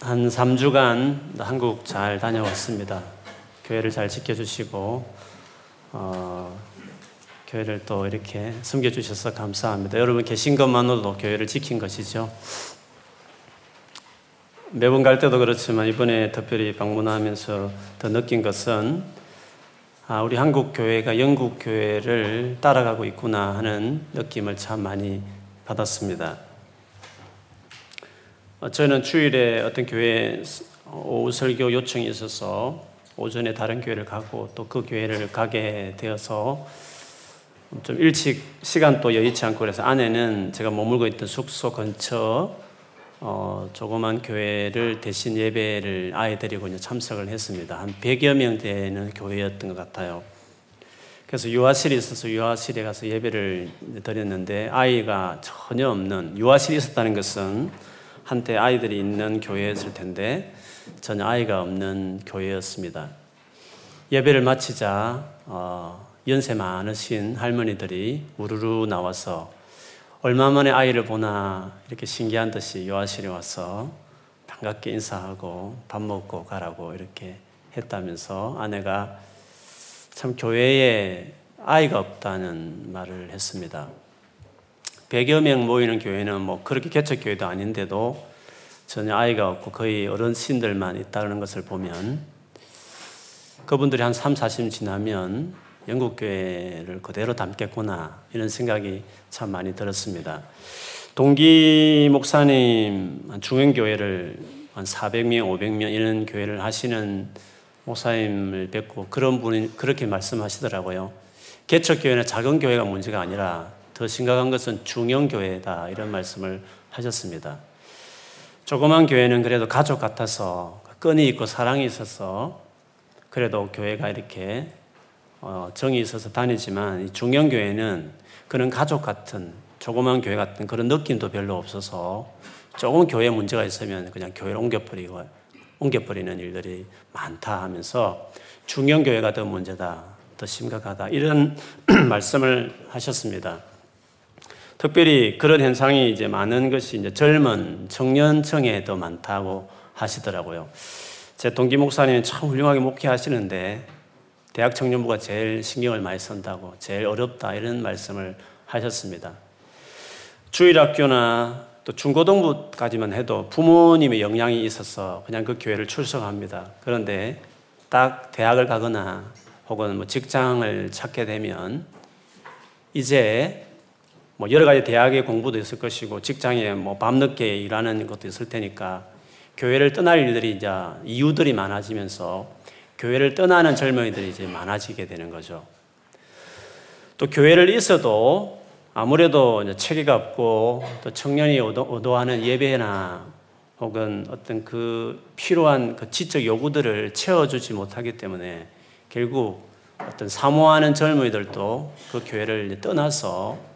한 3주간 한국 잘 다녀왔습니다. 교회를 잘 지켜주시고, 어, 교회를 또 이렇게 섬겨주셔서 감사합니다. 여러분 계신 것만으로도 교회를 지킨 것이죠. 매번 갈 때도 그렇지만 이번에 특별히 방문하면서 더 느낀 것은 아, 우리 한국 교회가 영국 교회를 따라가고 있구나 하는 느낌을 참 많이 받았습니다. 어, 저는 주일에 어떤 교회 오후 설교 요청이 있어서 오전에 다른 교회를 가고 또 그 교회를 가게 되어서 좀 일찍 시간도 여의치 않고 그래서 아내는 제가 머물고 있던 숙소 근처 어, 조그만 교회를 대신 예배를 아이 데리고 참석을 했습니다. 한 100여 명 되는 교회였던 것 같아요. 그래서 유아실이 있어서 유아실에 가서 예배를 드렸는데 아이가 전혀 없는 유아실이 있었다는 것은 한때 아이들이 있는 교회였을 텐데 전혀 아이가 없는 교회였습니다. 예배를 마치자 어, 연세 많으신 할머니들이 우르르 나와서 얼마 만에 아이를 보나 이렇게 신기한 듯이 요아실에 와서 반갑게 인사하고 밥 먹고 가라고 이렇게 했다면서 아내가 참 교회에 아이가 없다는 말을 했습니다. 100여 명 모이는 교회는 뭐 그렇게 개척 교회도 아닌데도 전혀 아이가 없고 거의 어른신들만 있다는 것을 보면 그분들이 한 3, 40년 지나면 영국 교회를 그대로 담겠구나 이런 생각이 참 많이 들었습니다. 동기 목사님 중흥교회를 한 400명, 500명 이런 교회를 하시는 목사님을 뵙고 그런 분이 그렇게 말씀하시더라고요. 개척교회는 작은 교회가 문제가 아니라 더 심각한 것은 중형교회다 이런 말씀을 하셨습니다. 조그만 교회는 그래도 가족 같아서 끈이 있고 사랑이 있어서 그래도 교회가 이렇게 어, 정이 있어서 다니지만 중형교회는 그런 가족 같은 조그만 교회 같은 그런 느낌도 별로 없어서 조금 교회 문제가 있으면 그냥 교회를 옮겨버리고 옮겨버리는 일들이 많다 하면서 중형교회가 더 문제다, 더 심각하다 이런 말씀을 하셨습니다. 특별히 그런 현상이 이제 많은 것이 이제 젊은 청년층에 더 많다고 하시더라고요. 제 동기 목사님은 참 훌륭하게 목회하시는데 대학 청년부가 제일 신경을 많이 쓴다고 제일 어렵다 이런 말씀을 하셨습니다. 주일학교나 또 중고등부까지만 해도 부모님의 영향이 있어서 그냥 그 교회를 출석합니다. 그런데 딱 대학을 가거나 혹은 뭐 직장을 찾게 되면 이제 뭐 여러 가지 대학의 공부도 있을 것이고 직장에 뭐 밤늦게 일하는 것도 있을 테니까 교회를 떠날 일들이 이제 이유들이 많아지면서 교회를 떠나는 젊은이들이 이제 많아지게 되는 거죠. 또 교회를 있어도 아무래도 체계가 없고 또 청년이 의도하는 예배나 혹은 어떤 그 필요한 그 지적 요구들을 채워주지 못하기 때문에 결국 어떤 사모하는 젊은이들도 그 교회를 떠나서 어,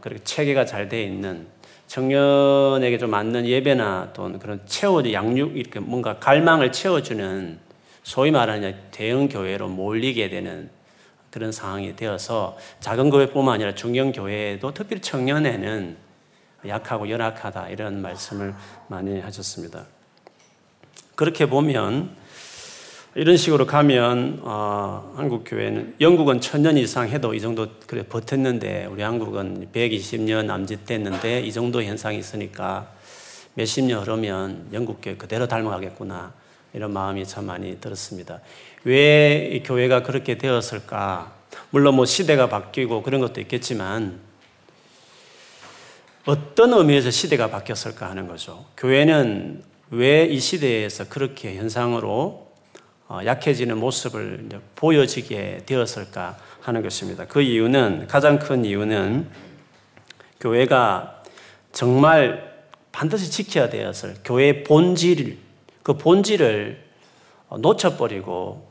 그렇게 체계가 잘 돼 있는 청년에게 좀 맞는 예배나 또는 그런 채워 양육 이렇게 뭔가 갈망을 채워주는 소위 말하는 대형 교회로 몰리게 되는 그런 상황이 되어서 작은 교회뿐만 아니라 중형 교회도 특별히 청년에는 약하고 열악하다 이런 말씀을 많이 하셨습니다. 그렇게 보면 이런 식으로 가면 어, 한국 교회는 영국은 천 년 이상 해도 이 정도 그래 버텼는데 우리 한국은 120년 남짓됐는데 이 정도 현상이 있으니까 몇십 년 흐르면 영국 교회 그대로 닮아가겠구나 이런 마음이 참 많이 들었습니다. 왜 교회가 그렇게 되었을까? 물론 뭐 시대가 바뀌고 그런 것도 있겠지만 어떤 의미에서 시대가 바뀌었을까 하는 거죠. 교회는 왜 이 시대에서 그렇게 현상으로 어, 약해지는 모습을 보여지게 되었을까 하는 것입니다. 그 이유는 가장 큰 이유는 교회가 정말 반드시 지켜야 되었을 교회의 본질, 그 본질을 놓쳐버리고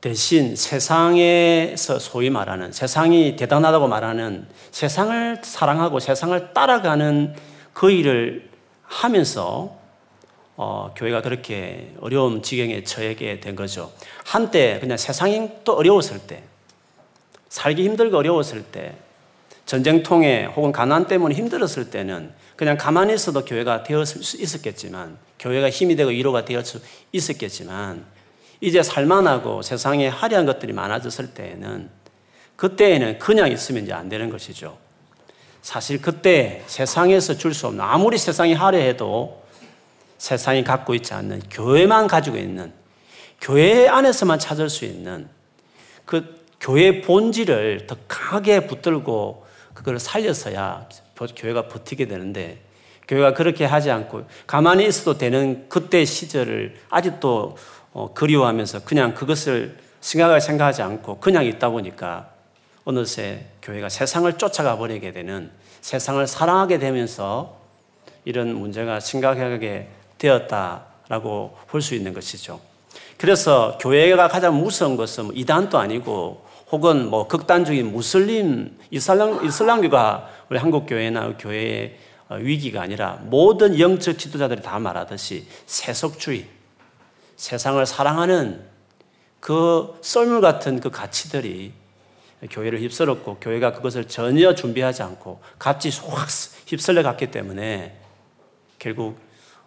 대신 세상에서 소위 말하는 세상이 대단하다고 말하는 세상을 사랑하고 세상을 따라가는 그 일을 하면서 어, 교회가 그렇게 어려움 지경에 처하게 된 거죠. 한때 그냥 세상이 또 어려웠을 때, 살기 힘들고 어려웠을 때, 전쟁통에 혹은 가난 때문에 힘들었을 때는 그냥 가만히 있어도 교회가 되었을 수 있었겠지만 교회가 힘이 되고 위로가 되었을 수 있었겠지만 이제 살만하고 세상에 화려한 것들이 많아졌을 때에는 그때에는 그냥 있으면 이제 안 되는 것이죠. 사실 그때 세상에서 줄 수 없는 아무리 세상이 화려해도 세상이 갖고 있지 않는 교회만 가지고 있는 교회 안에서만 찾을 수 있는 그 교회의 본질을 더 강하게 붙들고 그걸 살려서야 교회가 버티게 되는데 교회가 그렇게 하지 않고 가만히 있어도 되는 그때 시절을 아직도 어, 그리워하면서 그냥 그것을 생각을 생각하지 않고 그냥 있다 보니까 어느새 교회가 세상을 쫓아가 버리게 되는 세상을 사랑하게 되면서 이런 문제가 심각하게 되었다라고 볼 수 있는 것이죠. 그래서 교회가 가장 무서운 것은 뭐 이단도 아니고 혹은 뭐 극단적인 무슬림 이슬람 이슬람교가 우리 한국 교회나 교회의 위기가 아니라 모든 영적 지도자들이 다 말하듯이 세속주의, 세상을 사랑하는 그 썰물 같은 그 가치들이 교회를 휩쓸었고 교회가 그것을 전혀 준비하지 않고 같이 확 휩쓸려 갔기 때문에 결국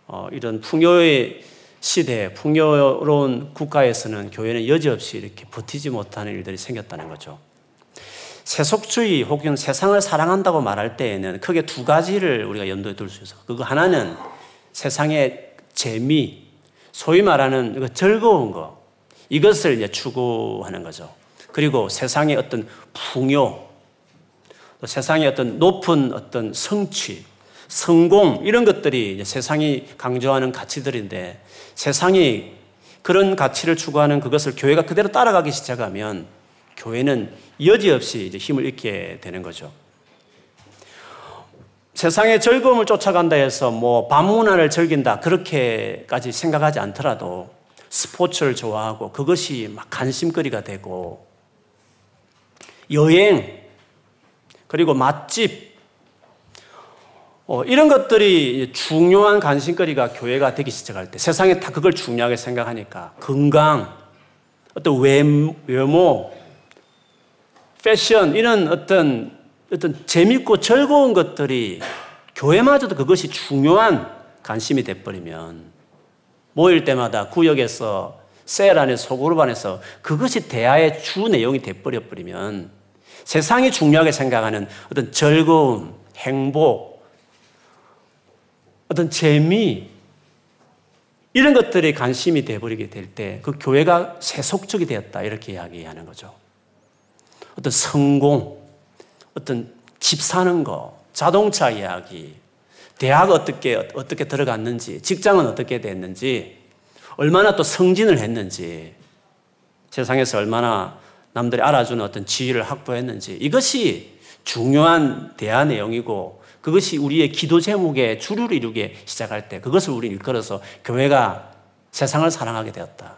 어, 이런 풍요의 시대, 풍요로운 국가에서는 교회는 여지없이 이렇게 버티지 못하는 일들이 생겼다는 거죠. 세속주의 혹은 세상을 사랑한다고 말할 때에는 크게 두 가지를 우리가 염두에 둘 수 있어. 그거 하나는 세상의 재미, 소위 말하는 그 즐거운 거, 이것을 이제 추구하는 거죠. 그리고 세상의 어떤 풍요, 세상의 어떤 높은 어떤 성취, 성공 이런 것들이 세상이 강조하는 가치들인데 세상이 그런 가치를 추구하는 그것을 교회가 그대로 따라가기 시작하면 교회는 여지없이 이제 힘을 잃게 되는 거죠. 세상의 즐거움을 쫓아간다 해서 뭐 밤문화를 즐긴다 그렇게까지 생각하지 않더라도 스포츠를 좋아하고 그것이 막 관심거리가 되고 여행 그리고 맛집 어, 이런 것들이 중요한 관심거리가 교회가 되기 시작할 때 세상에 다 그걸 중요하게 생각하니까 건강, 어떤 외모, 패션 이런 어떤 어떤 재밌고 즐거운 것들이 교회마저도 그것이 중요한 관심이 돼버리면 모일 때마다 구역에서 셀 안에 소그룹 안에서 그것이 대화의 주 내용이 돼버려 버리면 세상이 중요하게 생각하는 어떤 즐거움, 행복 어떤 재미, 이런 것들이 관심이 돼버리게 될 때 그 교회가 세속적이 되었다. 이렇게 이야기하는 거죠. 어떤 성공, 어떤 집 사는 거, 자동차 이야기, 대학 어떻게, 어떻게 들어갔는지, 직장은 어떻게 됐는지, 얼마나 또 성진을 했는지, 세상에서 얼마나 남들이 알아주는 어떤 지위를 확보했는지, 이것이 중요한 대화 내용이고 그것이 우리의 기도 제목의 주를 이루게 시작할 때 그것을 우리 일컬어서 교회가 세상을 사랑하게 되었다.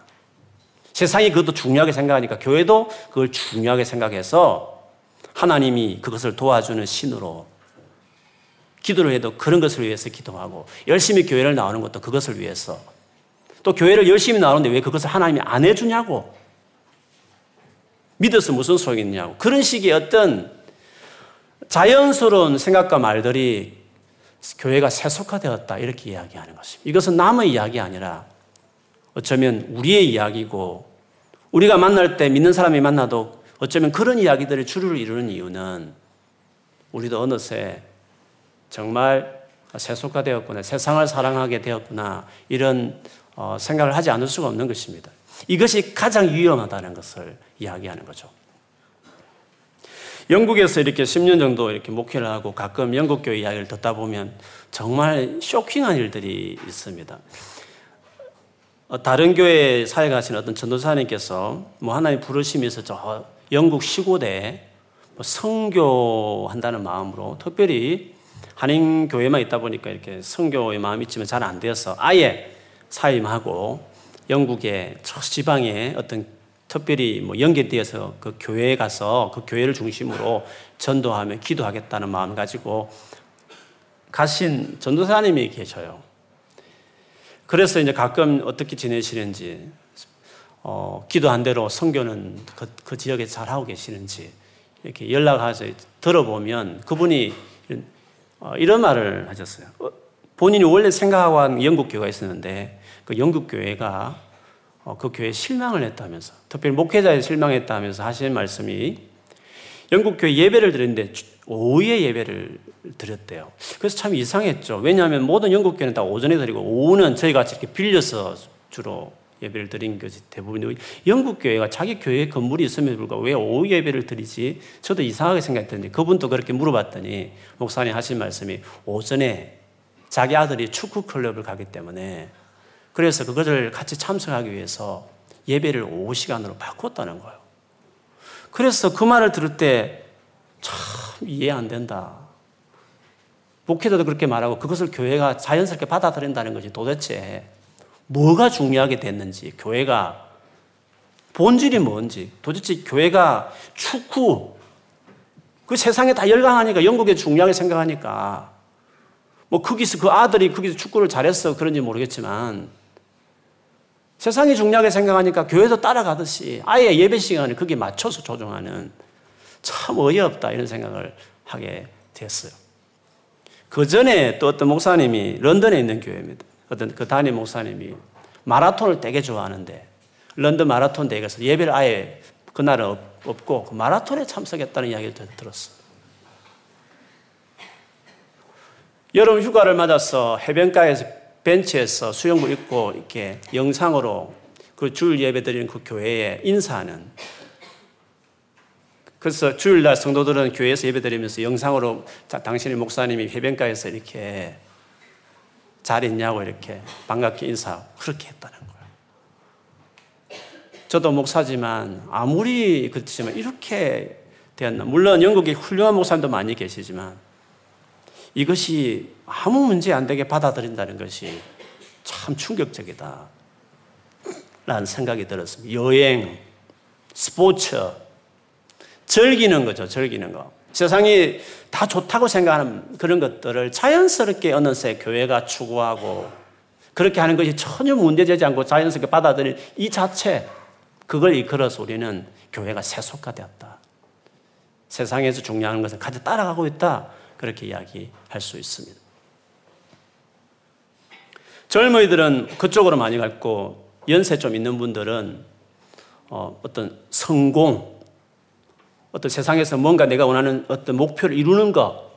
세상이 그것도 중요하게 생각하니까 교회도 그걸 중요하게 생각해서 하나님이 그것을 도와주는 신으로 기도를 해도 그런 것을 위해서 기도하고 열심히 교회를 나오는 것도 그것을 위해서 또 교회를 열심히 나오는데 왜 그것을 하나님이 안 해주냐고 믿어서 무슨 소용이 있냐고 그런 식의 어떤 자연스러운 생각과 말들이 교회가 세속화되었다 이렇게 이야기하는 것입니다. 이것은 남의 이야기 아니라 어쩌면 우리의 이야기고 우리가 만날 때 믿는 사람이 만나도 어쩌면 그런 이야기들이 주를 이루는 이유는 우리도 어느새 정말 세속화되었구나 세상을 사랑하게 되었구나 이런 어, 생각을 하지 않을 수가 없는 것입니다. 이것이 가장 위험하다는 것을 이야기하는 거죠. 영국에서 이렇게 10년 정도 이렇게 목회를 하고 가끔 영국 교회 이야기를 듣다 보면 정말 쇼킹한 일들이 있습니다. 어, 다른 교회 사회 가신 어떤 전도사님께서 뭐 하나님 부르시면서 저 영국 시골에 뭐 성교한다는 마음으로 특별히 한인 교회만 있다 보니까 이렇게 성교의 마음이 있지만 잘 안 되어서 아예 사임하고 영국의 저 지방에 어떤 특별히 뭐 연계되어서 그 교회에 가서 그 교회를 중심으로 전도하며 기도하겠다는 마음 가지고 가신 전도사님이 계셔요. 그래서 이제 가끔 어떻게 지내시는지, 어, 기도한 대로 성교는 그, 그 지역에 잘 하고 계시는지 이렇게 연락해서 들어보면 그분이 어, 이런 말을 하셨어요. 어, 본인이 원래 생각하고 한 영국 교회가 있었는데 그 영국 교회가 어, 그 교회에 실망을 했다면서 특별히 목회자에 실망했다면서 하시는 말씀이 영국 교회 예배를 드렸는데 오후에 예배를 드렸대요. 그래서 참 이상했죠. 왜냐하면 모든 영국 교회는 다 오전에 드리고 오후는 저희 같이 이렇게 빌려서 주로 예배를 드린 것이 대부분이고 영국 교회가 자기 교회 건물이 있음에도 불구하고 왜 오후 예배를 드리지? 저도 이상하게 생각했는데 그분도 그렇게 물어봤더니 목사님 하신 말씀이 오전에 자기 아들이 축구 클럽을 가기 때문에 그래서 그것을 같이 참석하기 위해서 예배를 오후 시간으로 바꿨다는 거예요. 그래서 그 말을 들을 때 참 이해 안 된다. 목회자도 그렇게 말하고 그것을 교회가 자연스럽게 받아들인다는 것이 도대체 뭐가 중요하게 됐는지, 교회가 본질이 뭔지, 도대체 교회가 축구, 그 세상에 다 열광하니까, 영국에 중요하게 생각하니까, 뭐 거기서 그 아들이 거기서 축구를 잘했어 그런지 모르겠지만, 세상이 중요하게 생각하니까 교회도 따라가듯이 아예 예배 시간을 거기에 맞춰서 조정하는 참 어이없다 이런 생각을 하게 됐어요. 그 전에 또 어떤 목사님이 런던에 있는 교회입니다. 어떤 그 담임 목사님이 마라톤을 되게 좋아하는데 런던 마라톤 대회에서 예배를 아예 그날은 없고 그 마라톤에 참석했다는 이야기를 들었어. 여름 휴가를 맞아서 해변가에서 벤치에서 수영복 입고 이렇게 영상으로 그 주일 예배 드리는 그 교회에 인사하는 그래서 주일날 성도들은 교회에서 예배 드리면서 영상으로 당신의 목사님이 해변가에서 이렇게 잘 있냐고 이렇게 반갑게 인사 그렇게 했다는 거예요. 저도 목사지만 아무리 그렇지만 이렇게 되었나. 물론 영국에 훌륭한 목사님도 많이 계시지만 이것이 아무 문제 안 되게 받아들인다는 것이 참 충격적이다. 라는 생각이 들었습니다. 여행, 스포츠, 즐기는 거죠, 즐기는 거. 세상이 다 좋다고 생각하는 그런 것들을 자연스럽게 어느새 교회가 추구하고 그렇게 하는 것이 전혀 문제되지 않고 자연스럽게 받아들인 이 자체, 그걸 이끌어서 우리는 교회가 세속화되었다. 세상에서 중요한 것을 같이 따라가고 있다. 그렇게 이야기할 수 있습니다. 젊은이들은 그쪽으로 많이 갔고 연세 좀 있는 분들은 어, 어떤 성공, 어떤 세상에서 뭔가 내가 원하는 어떤 목표를 이루는 것,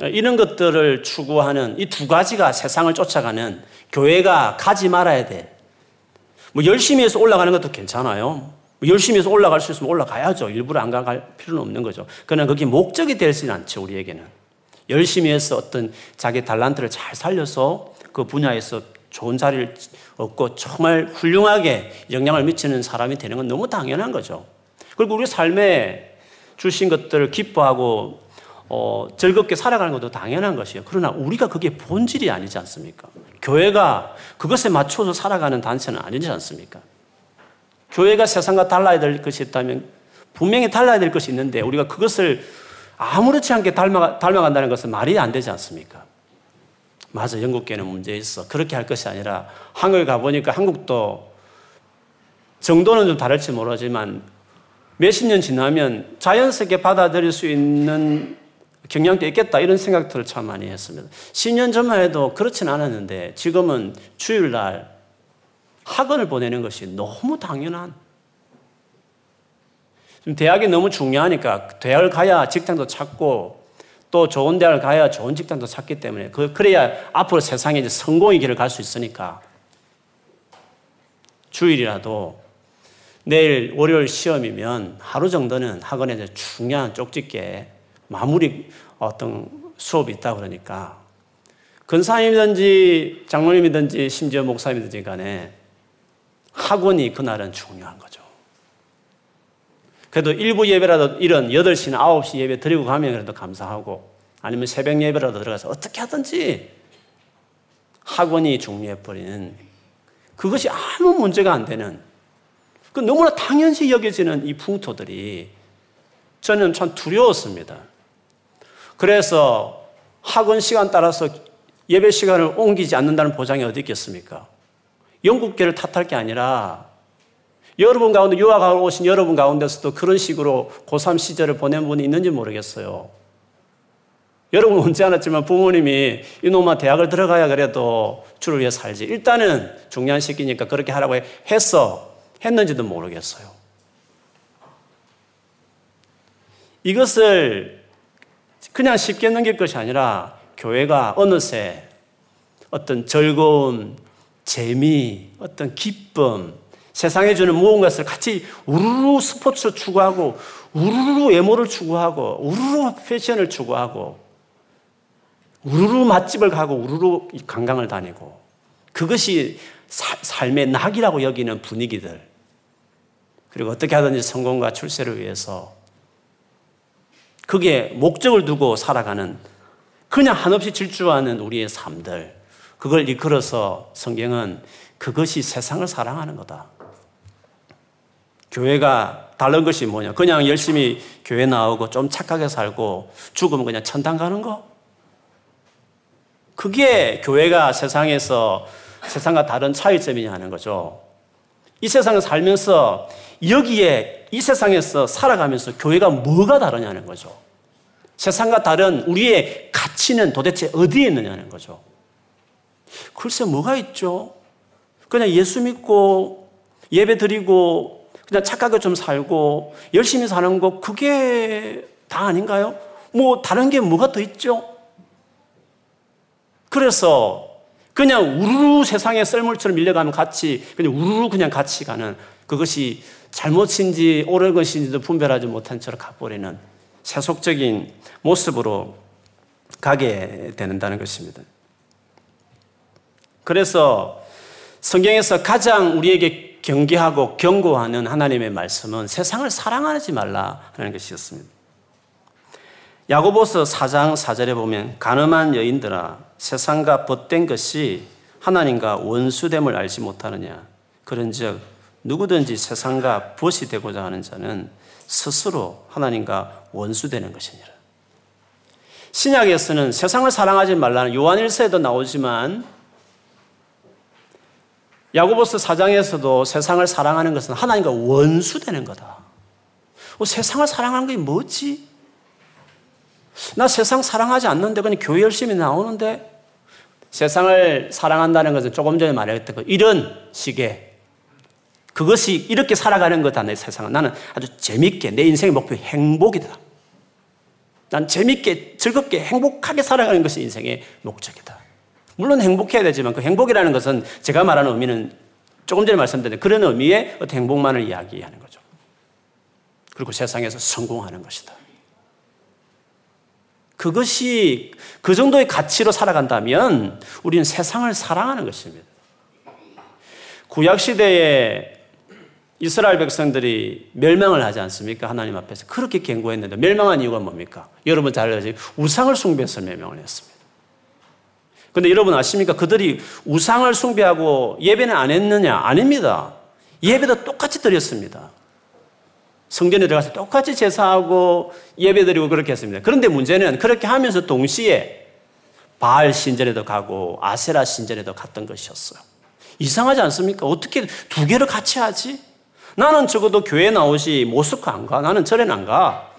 이런 것들을 추구하는 이 두 가지가 세상을 쫓아가는 교회가 가지 말아야 돼. 뭐 열심히 해서 올라가는 것도 괜찮아요. 뭐 열심히 해서 올라갈 수 있으면 올라가야죠. 일부러 안 갈 필요는 없는 거죠. 그러나 그게 목적이 되지는 않죠, 우리에게는. 열심히 해서 어떤 자기 달란트를 잘 살려서 그 분야에서 좋은 자리를 얻고 정말 훌륭하게 영향을 미치는 사람이 되는 건 너무 당연한 거죠. 그리고 우리 삶에 주신 것들을 기뻐하고 어, 즐겁게 살아가는 것도 당연한 것이에요. 그러나 우리가 그게 본질이 아니지 않습니까? 교회가 그것에 맞춰서 살아가는 단체는 아니지 않습니까? 교회가 세상과 달라야 될 것이 있다면 분명히 달라야 될 것이 있는데 우리가 그것을 아무렇지 않게 닮아, 닮아간다는 것은 말이 안 되지 않습니까? 맞아, 영국계는 문제 있어. 그렇게 할 것이 아니라 한국에 가보니까 한국도 정도는 좀 다를지 모르지만 몇십 년 지나면 자연스럽게 받아들일 수 있는 경향도 있겠다 이런 생각들을 참 많이 했습니다. 10년 전만 해도 그렇진 않았는데 지금은 주일날 학원을 보내는 것이 너무 당연한. 지금 대학이 너무 중요하니까 대학을 가야 직장도 찾고 또 좋은 대학을 가야 좋은 직장도 찾기 때문에 그, 그래야 앞으로 세상에 이제 성공의 길을 갈 수 있으니까. 주일이라도 내일 월요일 시험이면 하루 정도는 학원에 중요한 쪽집게 마무리 어떤 수업이 있다 그러니까. 근사님이든지 장로님이든지 심지어 목사님이든지 간에 학원이 그날은 중요한 거죠. 그래도 일부 예배라도 이런 8시나 9시 예배 드리고 가면 그래도 감사하고 아니면 새벽 예배라도 들어가서 어떻게 하든지 학원이 중요해버리는 그것이 아무 문제가 안 되는 그 너무나 당연시 여겨지는 이 풍토들이 저는 참 두려웠습니다. 그래서 학원 시간 따라서 예배 시간을 옮기지 않는다는 보장이 어디 있겠습니까? 영국계를 탓할 게 아니라 여러분 가운데 유학하고 오신 여러분 가운데서도 그런 식으로 고3 시절을 보낸 분이 있는지 모르겠어요. 여러분 언제 않았지만 부모님이 이놈아 대학을 들어가야 그래도 주를 위해 살지. 일단은 중요한 시기니까 그렇게 하라고 했어. 했는지도 모르겠어요. 이것을 그냥 쉽게 넘길 것이 아니라 교회가 어느새 어떤 즐거움, 재미, 어떤 기쁨, 세상에 주는 무언가를 같이 우르르 스포츠를 추구하고 우르르 외모를 추구하고 우르르 패션을 추구하고 우르르 맛집을 가고 우르르 관광을 다니고 그것이 사, 삶의 낙이라고 여기는 분위기들. 그리고 어떻게 하든지 성공과 출세를 위해서 그게 목적을 두고 살아가는 그냥 한없이 질주하는 우리의 삶들 그걸 이끌어서 성경은 그것이 세상을 사랑하는 거다. 교회가 다른 것이 뭐냐? 그냥 열심히 교회 나오고 좀 착하게 살고 죽으면 그냥 천당 가는 거? 그게 교회가 세상에서 세상과 다른 차이점이냐 하는 거죠. 이 세상을 살면서 여기에 이 세상에서 살아가면서 교회가 뭐가 다르냐는 거죠. 세상과 다른 우리의 가치는 도대체 어디에 있느냐는 거죠. 글쎄 뭐가 있죠? 그냥 예수 믿고 예배 드리고 그냥 착하게 좀 살고 열심히 사는 거 그게 다 아닌가요? 뭐 다른 게 뭐가 더 있죠? 그래서 그냥 우르르 세상에 썰물처럼 밀려가면 같이 그냥 우르르 그냥 같이 가는 그것이 잘못인지 옳은 것인지도 분별하지 못한 채로 가버리는 세속적인 모습으로 가게 되는다는 것입니다. 그래서 성경에서 가장 우리에게 경계하고 경고하는 하나님의 말씀은 세상을 사랑하지 말라 하는 것이었습니다. 야고보서 4장 4절에 보면 가늠한 여인들아 세상과 벗된 것이 하나님과 원수됨을 알지 못하느냐 그런즉 누구든지 세상과 벗이 되고자 하는 자는 스스로 하나님과 원수되는 것이니라. 신약에서는 세상을 사랑하지 말라는 요한일서에도 나오지만 야고보스 4장에서도 세상을 사랑하는 것은 하나님과 원수되는 거다. 어, 세상을 사랑하는 게 뭐지? 나 세상 사랑하지 않는데 그냥 교회 열심히 나오는데 세상을 사랑한다는 것은 조금 전에 말했던 것 이런 식의 그것이 이렇게 살아가는 거다 내 세상은 나는 아주 재밌게 내 인생의 목표 행복이다. 난 재밌게 즐겁게 행복하게 살아가는 것이 인생의 목적이다. 물론 행복해야 되지만 그 행복이라는 것은 제가 말하는 의미는 조금 전에 말씀드린 그런 의미의 행복만을 이야기하는 거죠. 그리고 세상에서 성공하는 것이다. 그것이 그 정도의 가치로 살아간다면 우리는 세상을 사랑하는 것입니다. 구약시대에 이스라엘 백성들이 멸망을 하지 않습니까? 하나님 앞에서. 그렇게 경고했는데 멸망한 이유가 뭡니까? 여러분 잘 알지? 우상을 숭배해서 멸망을 했습니다. 근데 여러분 아십니까? 그들이 우상을 숭배하고 예배는 안 했느냐? 아닙니다. 예배도 똑같이 드렸습니다. 성전에 들어가서 똑같이 제사하고 예배 드리고 그렇게 했습니다. 그런데 문제는 그렇게 하면서 동시에 바알 신전에도 가고 아세라 신전에도 갔던 것이었어요. 이상하지 않습니까? 어떻게 두 개를 같이 하지? 나는 적어도 교회 나오시 모스크 안 가. 나는 절에는 안 가.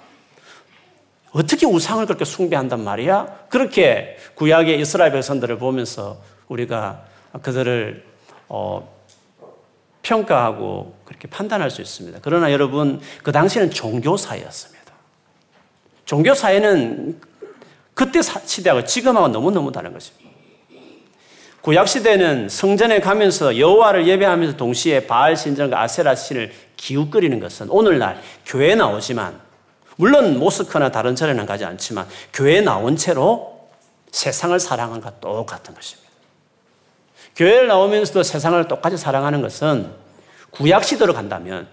어떻게 우상을 그렇게 숭배한단 말이야? 그렇게 구약의 이스라엘 백성들을 보면서 우리가 그들을 어, 평가하고 그렇게 판단할 수 있습니다. 그러나 여러분, 그 당시에는 종교사회였습니다. 종교사회는 그때 시대하고 지금하고 너무너무 다른 것입니다. 구약 시대는 성전에 가면서 여호와를 예배하면서 동시에 바알 신전과 아세라 신을 기웃거리는 것은 오늘날 교회에 나오지만 물론 모스크나 다른 절에는 가지 않지만 교회에 나온 채로 세상을 사랑한 것과 똑같은 것입니다. 교회를 나오면서도 세상을 똑같이 사랑하는 것은 구약 시대로 간다면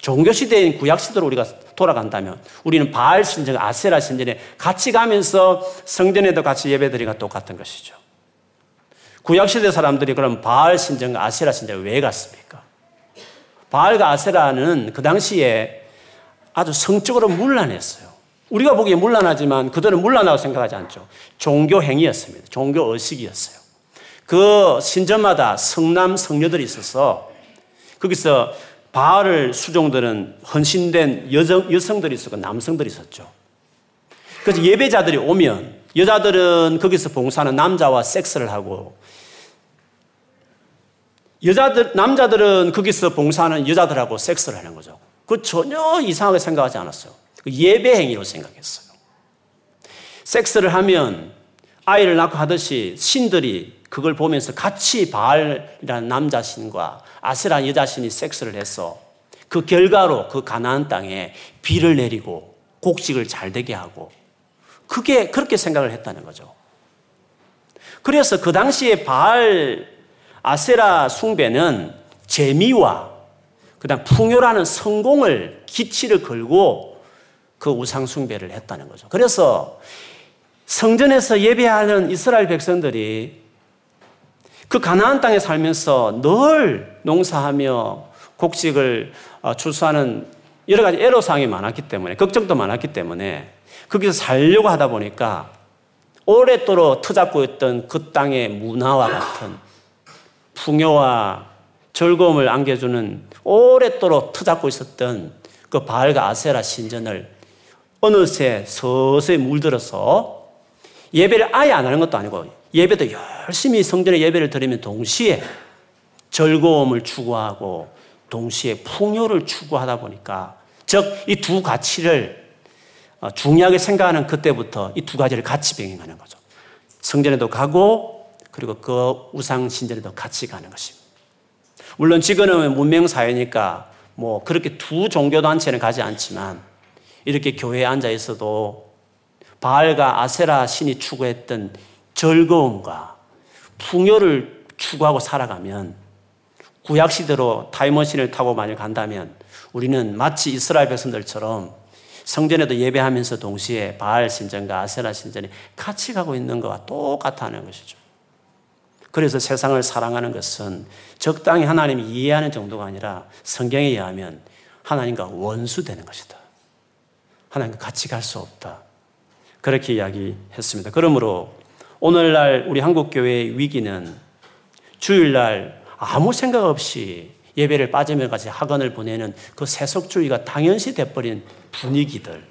종교 시대인 구약 시대로 우리가 돌아간다면 우리는 바알 신전, 아세라 신전에 같이 가면서 성전에도 같이 예배드리가 똑같은 것이죠. 구약 시대 사람들이 그럼 바알 신전과 아세라 신전에 왜 갔습니까? 바알과 아세라는 그 당시에 아주 성적으로 문란했어요. 우리가 보기에 문란하지만 그들은 문란하고 생각하지 않죠. 종교 행위였습니다. 종교 의식이었어요. 그 신전마다 성남 성녀들이 있어서 거기서 바알을 수종들은 헌신된 여성, 여성들이 있었고 남성들이 있었죠. 그래서 예배자들이 오면 여자들은 거기서 봉사하는 남자와 섹스를 하고 여자들, 남자들은 거기서 봉사하는 여자들하고 섹스를 하는 거죠. 그 전혀 이상하게 생각하지 않았어요. 그 예배 행위로 생각했어요. 섹스를 하면 아이를 낳고 하듯이 신들이 그걸 보면서 같이 바알이라는 남자 신과 아세라 여자 신이 섹스를 해서 그 결과로 그 가나안 땅에 비를 내리고 곡식을 잘 되게 하고 그게 그렇게 생각을 했다는 거죠. 그래서 그 당시에 바알 아세라 숭배는 재미와 그 다음 풍요라는 성공을 기치를 걸고 그 우상 숭배를 했다는 거죠. 그래서 성전에서 예배하는 이스라엘 백성들이 그 가나안 땅에 살면서 늘 농사하며 곡식을 어, 출소하는 여러 가지 애로사항이 많았기 때문에 걱정도 많았기 때문에 거기서 살려고 하다 보니까 오랫도록 터잡고 있던 그 땅의 문화와 같은 풍요와 즐거움을 안겨주는 오랫도록 터잡고 있었던 그 바알과 아세라 신전을 어느새 서서히 물들어서 예배를 아예 안 하는 것도 아니고 예배도 열심히 성전에 예배를 드리면 동시에 즐거움을 추구하고 동시에 풍요를 추구하다 보니까 즉 이 두 가치를 어, 중요하게 생각하는 그때부터 이 두 가지를 같이 병행하는 거죠. 성전에도 가고 그리고 그 우상 신전에도 같이 가는 것입니다. 물론 지금은 문명 사회니까 뭐 그렇게 두 종교 단체는 가지 않지만 이렇게 교회에 앉아 있어도 바알과 아세라 신이 추구했던 즐거움과 풍요를 추구하고 살아가면 구약 시대로 타임머신을 타고 만약 간다면 우리는 마치 이스라엘 백성들처럼 성전에도 예배하면서 동시에 바알 신전과 아세라 신전이 같이 가고 있는 것과 똑같다는 것이죠. 그래서 세상을 사랑하는 것은 적당히 하나님이 이해하는 정도가 아니라 성경에 의하면 하나님과 원수되는 것이다. 하나님과 같이 갈 수 없다. 그렇게 이야기했습니다. 그러므로 오늘날 우리 한국교회의 위기는 주일날 아무 생각 없이 예배를 같이 학원을 보내는 그 세속주의가 당연시 돼버린 분위기들.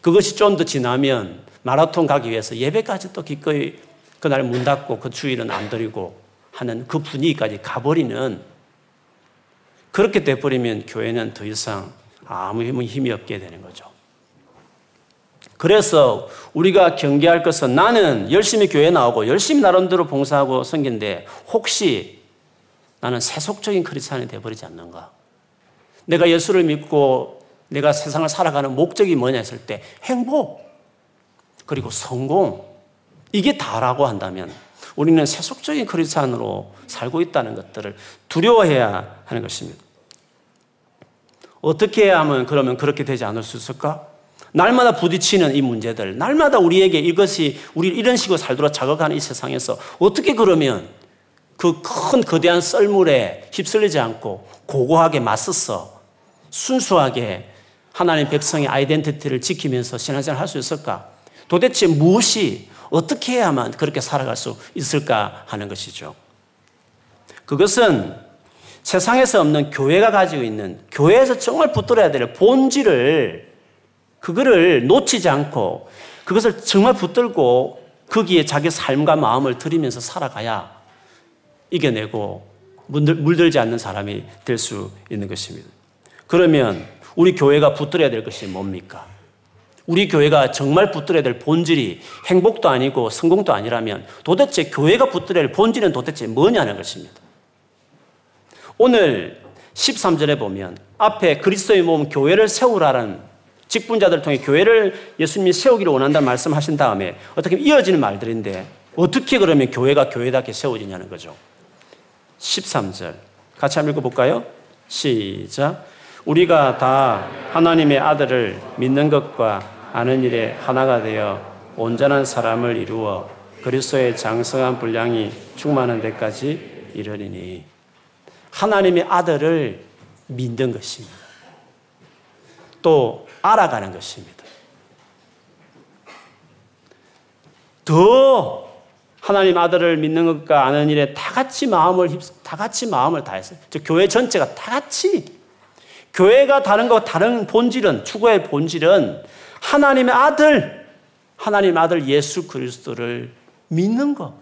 그것이 좀 더 지나면 마라톤 가기 위해서 예배까지 또 기꺼이 그날 문 닫고 그 주일은 안 드리고 하는 그 분위기까지 가버리는 그렇게 돼버리면 교회는 더 이상 아무 힘이 없게 되는 거죠. 그래서 우리가 경계할 것은 나는 열심히 교회 나오고 열심히 나름대로 봉사하고 섬긴데 혹시 나는 세속적인 크리스찬이 되어버리지 않는가? 내가 예수를 믿고 내가 세상을 살아가는 목적이 뭐냐 했을 때 행복 그리고 성공 이게 다라고 한다면 우리는 세속적인 크리스찬으로 살고 있다는 것들을 두려워해야 하는 것입니다. 어떻게 하면 그러면 그렇게 되지 않을 수 있을까? 날마다 부딪히는 이 문제들, 날마다 우리에게 이것이 우리 이런 식으로 살도록 자극하는 이 세상에서 어떻게 그러면 그 큰 거대한 썰물에 휩쓸리지 않고 고고하게 맞서서 순수하게 하나님 백성의 아이덴티티를 지키면서 신앙생활 할 수 있을까? 도대체 무엇이 어떻게 해야만 그렇게 살아갈 수 있을까 하는 것이죠. 그것은 세상에서 없는 교회가 가지고 있는 교회에서 정말 붙들어야 될 본질을 그거를 놓치지 않고 그것을 정말 붙들고 거기에 자기 삶과 마음을 들이면서 살아가야 이겨내고 물들, 지 않는 사람이 될 수 있는 것입니다. 그러면 우리 교회가 붙들어야 될 것이 뭡니까? 우리 교회가 정말 붙들어야 될 본질이 행복도 아니고 성공도 아니라면 도대체 교회가 붙들어야 할 본질은 도대체 뭐냐는 것입니다. 오늘 13절에 보면 앞에 그리스도의 몸 교회를 세우라는 직분자들을 통해 교회를 예수님이 세우기를 원한다는 말씀하신 다음에 어떻게 이어지는 말들인데 어떻게 그러면 교회가 교회답게 세워지냐는 거죠. 13절. 같이 한번 읽어볼까요? 시작. 우리가 다 하나님의 아들을 믿는 것과 아는 일에 하나가 되어 온전한 사람을 이루어 그리스도의 장성한 분량이 충만한 데까지 이르리니 하나님의 아들을 믿는 것입니다. 또 알아가는 것입니다. 더 하나님 아들을 믿는 것과 아는 일에 다 같이 마음을 다 같이 마음을 다했어요. 저 교회 전체가 다 같이 교회가 다른 거 다른 본질은 추구의 본질은 하나님의 아들 하나님 아들 예수 그리스도를 믿는 것.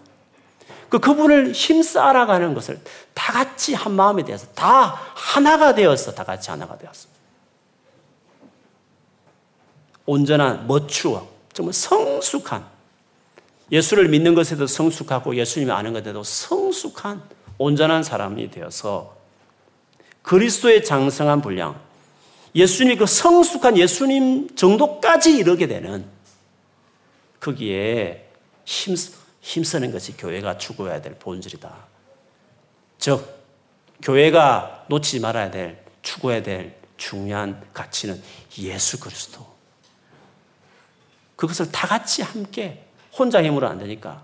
그 그분을 힘써 알아가는 것을 다 같이 한 마음이 되어서 다 하나가 되어서 다 같이 하나가 되었어. 온전한 멋추어 정말 성숙한 예수를 믿는 것에도 성숙하고 예수님을 아는 것에도 성숙한 온전한 사람이 되어서 그리스도의 장성한 분량, 예수님 그 성숙한 예수님 정도까지 이르게 되는 거기에 힘, 힘쓰는 것이 교회가 추구해야 될 본질이다. 즉, 교회가 놓치지 말아야 될, 추구해야 될 중요한 가치는 예수 그리스도. 그것을 다 같이 함께 혼자 힘으로 안 되니까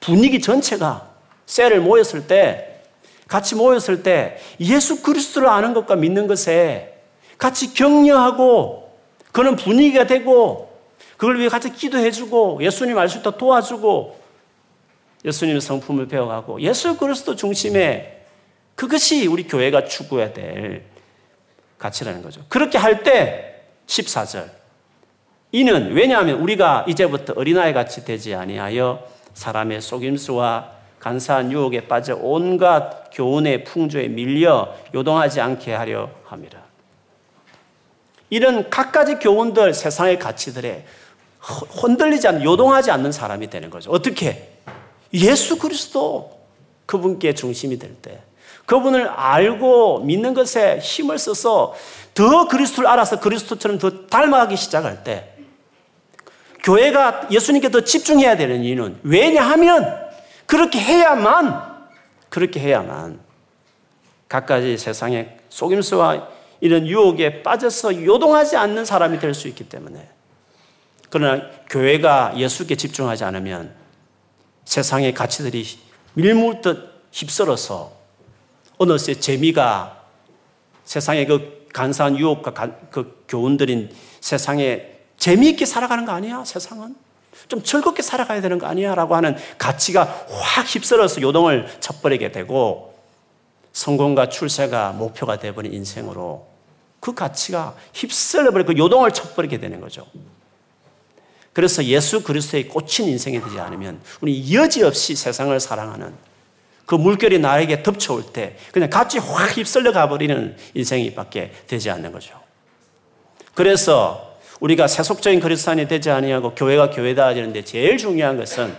분위기 전체가 셀을 모였을 때 같이 모였을 때 예수 그리스도를 아는 것과 믿는 것에 같이 격려하고 그런 분위기가 되고 그걸 위해 같이 기도해주고 예수님 알 수 있도록 도와주고 예수님의 성품을 배워가고 예수 그리스도 중심에 그것이 우리 교회가 추구해야 될 가치라는 거죠. 그렇게 할 때 14절 이는 왜냐하면 우리가 이제부터 어린아이 같이 되지 아니하여 사람의 속임수와 간사한 유혹에 빠져 온갖 교훈의 풍조에 밀려 요동하지 않게 하려 합니다. 이런 갖가지 교훈들, 세상의 가치들에 흔들리지 않는, 요동하지 않는 사람이 되는 거죠. 어떻게? 예수 그리스도 그분께 중심이 될 때, 그분을 알고 믿는 것에 힘을 써서 더 그리스도를 알아서 그리스도처럼 더 닮아가기 시작할 때, 교회가 예수님께 더 집중해야 되는 이유는 왜냐하면 그렇게 해야만 그렇게 해야만 갖가지 세상의 속임수와 이런 유혹에 빠져서 요동하지 않는 사람이 될 수 있기 때문에 그러나 교회가 예수께 집중하지 않으면 세상의 가치들이 밀물듯 휩쓸어서 어느새 재미가 세상의 그 간사한 유혹과 그 교훈들인 세상의 재미있게 살아가는 거 아니야, 세상은? 좀 즐겁게 살아가야 되는 거 아니야? 라고 하는 가치가 확 휩쓸어서 요동을 쳐버리게 되고 성공과 출세가 목표가 되어버린 인생으로 그 가치가 휩쓸어버리고 그 요동을 쳐버리게 되는 거죠. 그래서 예수 그리스도에 꽂힌 인생이 되지 않으면 우리 여지없이 세상을 사랑하는 그 물결이 나에게 덮쳐올 때 그냥 같이 확 휩쓸려 가버리는 인생이 밖에 되지 않는 거죠. 그래서 우리가 세속적인 그리스도인이 되지 아니하고 교회가 교회다 하는데 제일 중요한 것은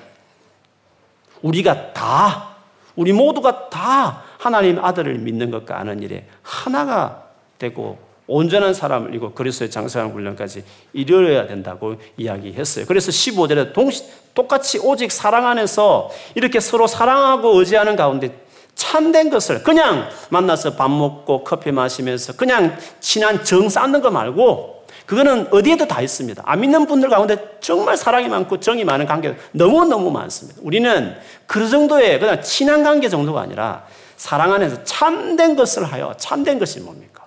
우리가 다 우리 모두가 다 하나님 아들을 믿는 것과 아는 일에 하나가 되고 온전한 사람을 이고 그리스도의 장성한 훈련까지 이르러야 된다고 이야기했어요. 그래서 15절에 동시, 똑같이 오직 사랑 안에서 이렇게 서로 사랑하고 의지하는 가운데 참된 것을 그냥 만나서 밥 먹고 커피 마시면서 그냥 친한 정 쌓는 거 말고 그거는 어디에도 다 있습니다. 안 믿는 분들 가운데 정말 사랑이 많고 정이 많은 관계가 너무너무 많습니다. 우리는 그 정도의 그냥 친한 관계 정도가 아니라 사랑 안에서 참된 것을 하여 참된 것이 뭡니까?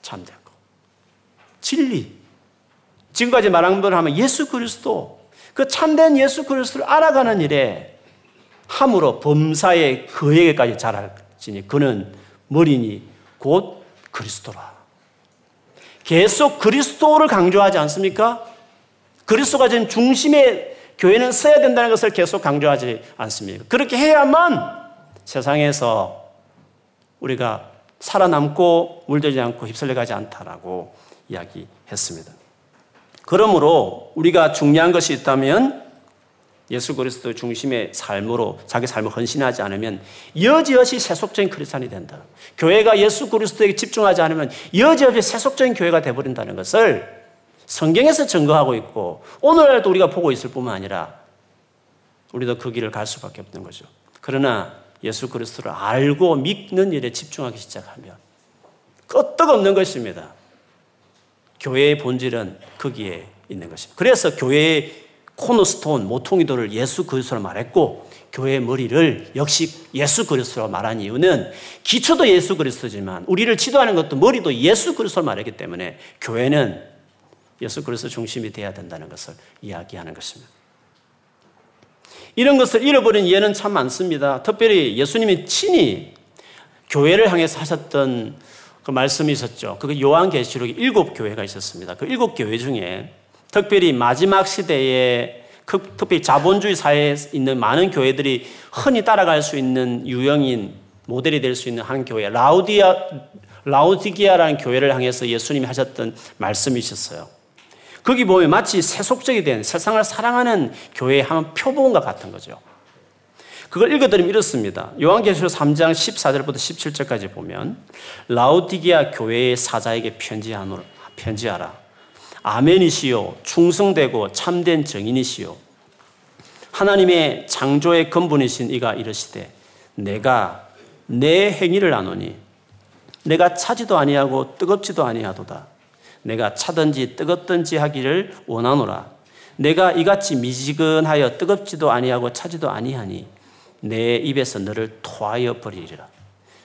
참된 것. 진리. 지금까지 말한 대로 하면 예수 그리스도 그 참된 예수 그리스도를 알아가는 일에 함으로 범사의 그에게까지 자랄지니 그는 머리니 곧 그리스도라. 계속 그리스도를 강조하지 않습니까? 그리스도가 지금 중심에 교회는 써야 된다는 것을 계속 강조하지 않습니까? 그렇게 해야만 세상에서 우리가 살아남고 물들지 않고 휩쓸려 가지 않다라고 이야기했습니다. 그러므로 우리가 중요한 것이 있다면 예수 그리스도 중심의 삶으로 자기 삶을 헌신하지 않으면 여지없이 세속적인 크리스찬이 된다. 교회가 예수 그리스도에게 집중하지 않으면 여지없이 세속적인 교회가 되어버린다는 것을 성경에서 증거하고 있고 오늘날도 우리가 보고 있을 뿐만 아니라 우리도 그 길을 갈 수밖에 없는 거죠. 그러나 예수 그리스도를 알고 믿는 일에 집중하기 시작하면 끄떡없는 것입니다. 교회의 본질은 거기에 있는 것입니다. 그래서 교회의 코너스톤 모퉁이돌을 예수 그리스도로 말했고 교회의 머리를 역시 예수 그리스도로 말한 이유는 기초도 예수 그리스도지만 우리를 지도하는 것도 머리도 예수 그리스도로 말했기 때문에 교회는 예수 그리스도 중심이 되어야 된다는 것을 이야기하는 것입니다. 이런 것을 잃어버린 예는 참 많습니다. 특별히 예수님이 친히 교회를 향해서 하셨던 그 말씀이 있었죠. 그 요한계시록에 일곱 교회가 있었습니다. 그 일곱 교회 중에 특별히 마지막 시대에 그 특별히 자본주의 사회에 있는 많은 교회들이 흔히 따라갈 수 있는 유형인 모델이 될 수 있는 한 교회 라우디아 라우디기아라는 교회를 향해서 예수님이 하셨던 말씀이 있었어요. 거기 보면 마치 세속적이 된 세상을 사랑하는 교회의 한 표본과 같은 거죠. 그걸 읽어드리면 이렇습니다. 요한계시록 3장 14절부터 17절까지 보면 라우디기아 교회의 사자에게 편지하라. 아멘이시요 충성되고 참된 정인이시요. 하나님의 창조의 근본이신 이가 이르시되 내가 내 행위를 아노니 내가 차지도 아니하고 뜨겁지도 아니하도다. 내가 차든지 뜨겁든지 하기를 원하노라. 내가 이같이 미지근하여 뜨겁지도 아니하고 차지도 아니하니 내 입에서 너를 토하여 버리리라.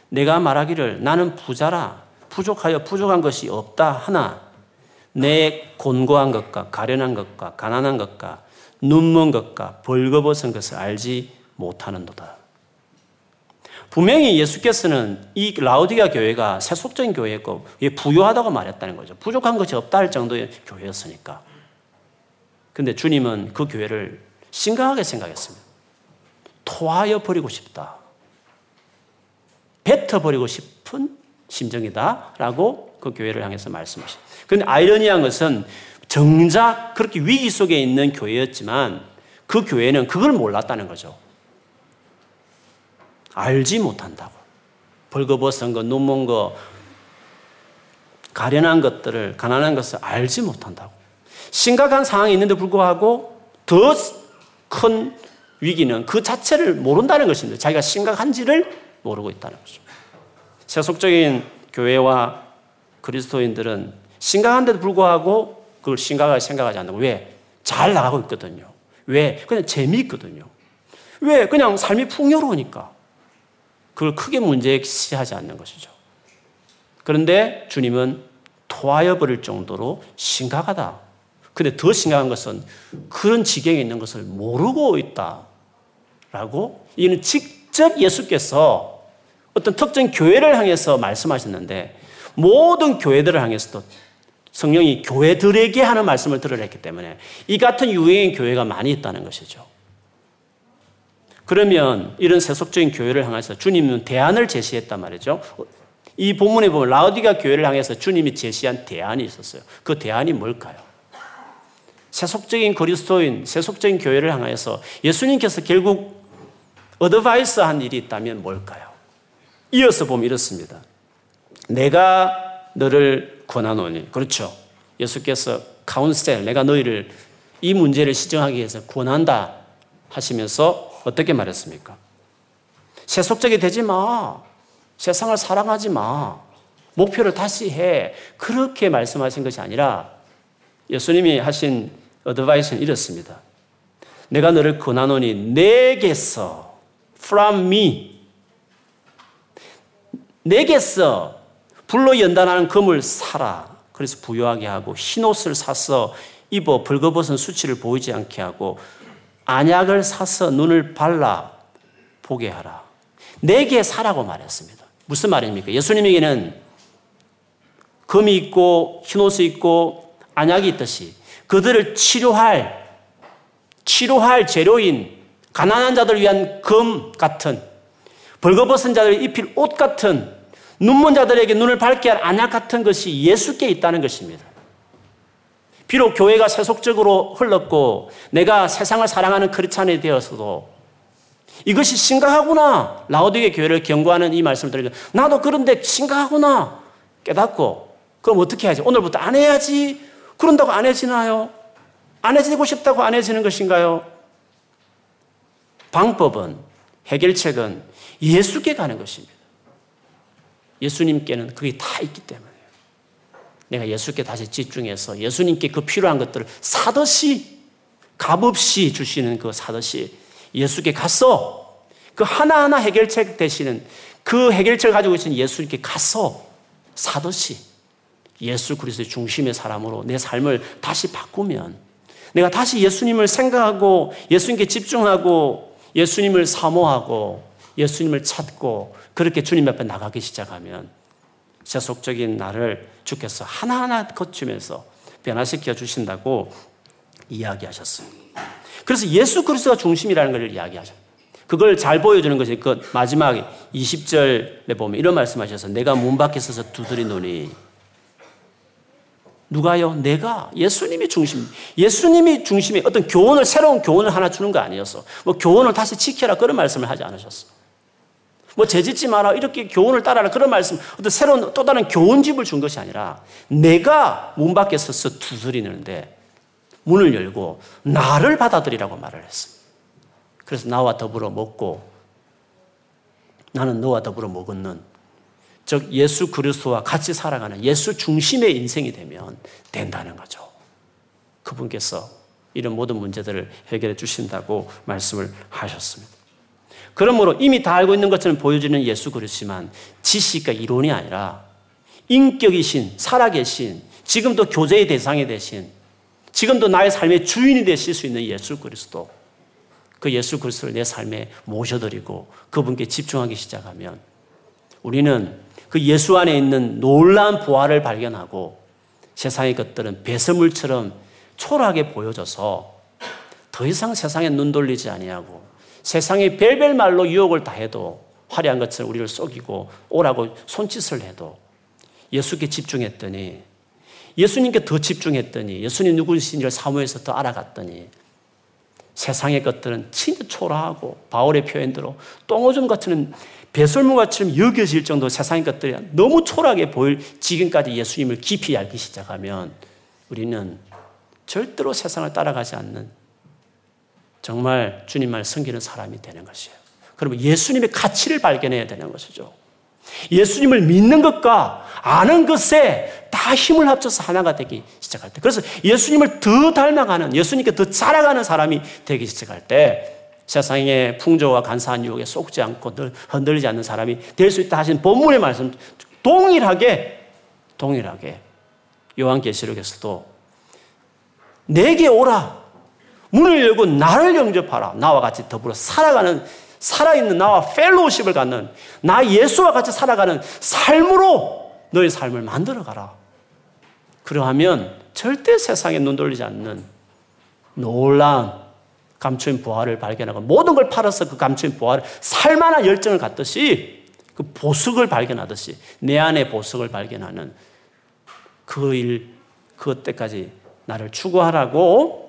내가 말하기를 나는 부자라. 부족하여 부족한 것이 없다 하나 내 곤고한 것과 가련한 것과 가난한 것과 눈먼 것과 벌거벗은 것을 알지 못하는도다. 분명히 예수께서는 이 라우디가 교회가 세속적인 교회였고 부유하다고 말했다는 거죠. 부족한 것이 없다 할 정도의 교회였으니까. 근데 주님은 그 교회를 심각하게 생각했습니다. 토하여 버리고 싶다. 뱉어버리고 싶은 심정이다. 라고 그 교회를 향해서 말씀하십니다. 그런데 아이러니한 것은 정작 그렇게 위기 속에 있는 교회였지만 그 교회는 그걸 몰랐다는 거죠. 알지 못한다고. 벌거벗은 거, 눈먼 거, 가련한 것들을, 가난한 것을 알지 못한다고. 심각한 상황이 있는데 불구하고 더 큰 위기는 그 자체를 모른다는 것입니다. 자기가 심각한지를 모르고 있다는 거죠. 세속적인 교회와 그리스도인들은 심각한데도 불구하고 그걸 심각하게 생각하지 않는 거. 왜? 잘 나가고 있거든요. 왜? 그냥 재미있거든요. 왜? 그냥 삶이 풍요로우니까. 그걸 크게 문제시하지 않는 것이죠. 그런데 주님은 토하여 버릴 정도로 심각하다. 근데 더 심각한 것은 그런 지경에 있는 것을 모르고 있다. 라고 이는 직접 예수께서 어떤 특정 교회를 향해서 말씀하셨는데 모든 교회들을 향해서도 성령이 교회들에게 하는 말씀을 들으랬기 때문에 이 같은 유행의 교회가 많이 있다는 것이죠. 그러면 이런 세속적인 교회를 향해서 주님은 대안을 제시했단 말이죠. 이 본문에 보면 라우디가 교회를 향해서 주님이 제시한 대안이 있었어요. 그 대안이 뭘까요? 세속적인 그리스도인, 세속적인 교회를 향해서 예수님께서 결국 advice 한 일이 있다면 뭘까요? 이어서 보면 이렇습니다. 내가 너를 권하노니. 그렇죠. 예수께서 counsel, 내가 너희를 이 문제를 시정하기 위해서 권한다 하시면서 어떻게 말했습니까? 세속적이 되지 마. 세상을 사랑하지 마. 목표를 다시 해. 그렇게 말씀하신 것이 아니라 예수님이 하신 어드바이스는 이렇습니다. 내가 너를 권하노니 내게서 from me 내게서 불로 연단하는 금을 사라. 그래서 부유하게 하고 흰 옷을 사서 입어 벌거벗은 수치를 보이지 않게 하고 안약을 사서 눈을 발라 보게 하라. 내게 사라고 말했습니다. 무슨 말입니까? 예수님에게는 금이 있고 흰 옷이 있고 안약이 있듯이 그들을 치료할 치료할 재료인 가난한 자들 위한 금 같은 벌거벗은 자들 입힐 옷 같은 눈먼 자들에게 눈을 밝게 할 안약 같은 것이 예수께 있다는 것입니다. 비록 교회가 세속적으로 흘렀고 내가 세상을 사랑하는 크리스찬이 되었어도 이것이 심각하구나. 라오디게 교회를 경고하는 이 말씀을 드리고 나도 그런데 심각하구나. 깨닫고 그럼 어떻게 해야지? 오늘부터 안 해야지. 그런다고 안 해지나요? 안 해지고 싶다고 안 해지는 것인가요? 방법은 해결책은 예수께 가는 것입니다. 예수님께는 그게 다 있기 때문에 내가 예수께 다시 집중해서 예수님께 그 필요한 것들을 사듯이 값없이 주시는 그 사듯이 예수께 가서 그 하나하나 해결책 되시는 그 해결책을 가지고 계신 예수님께 가서 사듯이 예수 그리스도의 중심의 사람으로 내 삶을 다시 바꾸면 내가 다시 예수님을 생각하고 예수님께 집중하고 예수님을 사모하고 예수님을 찾고 그렇게 주님 앞에 나가기 시작하면 세속적인 나를 주께서 하나하나 거치면서 변화시켜 주신다고 이야기하셨습니다. 그래서 예수 그리스도가 중심이라는 걸 이야기하죠. 그걸 잘 보여주는 것이 그 마지막 20절에 보면 이런 말씀하셔서 내가 문 밖에 서서 두드리노니 누가요? 내가 예수님이 중심. 예수님이 중심이 어떤 교훈을 새로운 교훈을 하나 주는 거 아니었어. 뭐 교훈을 다시 지켜라 그런 말씀을 하지 않으셨어. 뭐 죄짓지 마라 이렇게 교훈을 따라라 그런 말씀 어떤 새로운 또 다른 교훈집을 준 것이 아니라 내가 문 밖에 서서 두드리는데 문을 열고 나를 받아들이라고 말을 했습니다. 그래서 나와 더불어 먹고 나는 너와 더불어 먹었는 즉 예수 그리스도와 같이 살아가는 예수 중심의 인생이 되면 된다는 거죠. 그분께서 이런 모든 문제들을 해결해 주신다고 말씀을 하셨습니다. 그러므로 이미 다 알고 있는 것처럼 보여지는 예수 그리스지만 지식과 이론이 아니라 인격이신 살아계신 지금도 교제의 대상이 되신 지금도 나의 삶의 주인이 되실 수 있는 예수 그리스도 그 예수 그리스도를 내 삶에 모셔드리고 그분께 집중하기 시작하면 우리는 그 예수 안에 있는 놀라운 부활을 발견하고 세상의 것들은 배설물처럼 초라하게 보여져서 더 이상 세상에 눈 돌리지 아니하고 세상의 별별 말로 유혹을 다해도 화려한 것처럼 우리를 속이고 오라고 손짓을 해도 예수께 집중했더니 예수님께 더 집중했더니 예수님 누구신지를 사무에서 더 알아갔더니 세상의 것들은 진짜 초라하고 바울의 표현대로 똥오줌 같은 배설물같이 여겨질 정도 세상의 것들이 너무 초라하게 보일 지금까지 예수님을 깊이 알기 시작하면 우리는 절대로 세상을 따라가지 않는 정말 주님만 섬기는 사람이 되는 것이에요. 그러면 예수님의 가치를 발견해야 되는 것이죠. 예수님을 믿는 것과 아는 것에 다 힘을 합쳐서 하나가 되기 시작할 때. 그래서 예수님을 더 닮아가는, 예수님께 더 자라가는 사람이 되기 시작할 때 세상의 풍조와 간사한 유혹에 속지 않고 늘 흔들리지 않는 사람이 될 수 있다 하신 본문의 말씀 동일하게, 동일하게 요한계시록에서도 내게 오라. 문을 열고 나를 영접하라. 나와 같이 더불어 살아가는 살아있는 나와 펠로우십을 갖는 나 예수와 같이 살아가는 삶으로 너의 삶을 만들어 가라. 그러하면 절대 세상에 눈 돌리지 않는 놀라운 감추인 부활을 발견하고 모든 걸 팔아서 그 감추인 부활을 살만한 열정을 갖듯이 그 보석을 발견하듯이 내 안에 보석을 발견하는 그 일, 그때까지 나를 추구하라고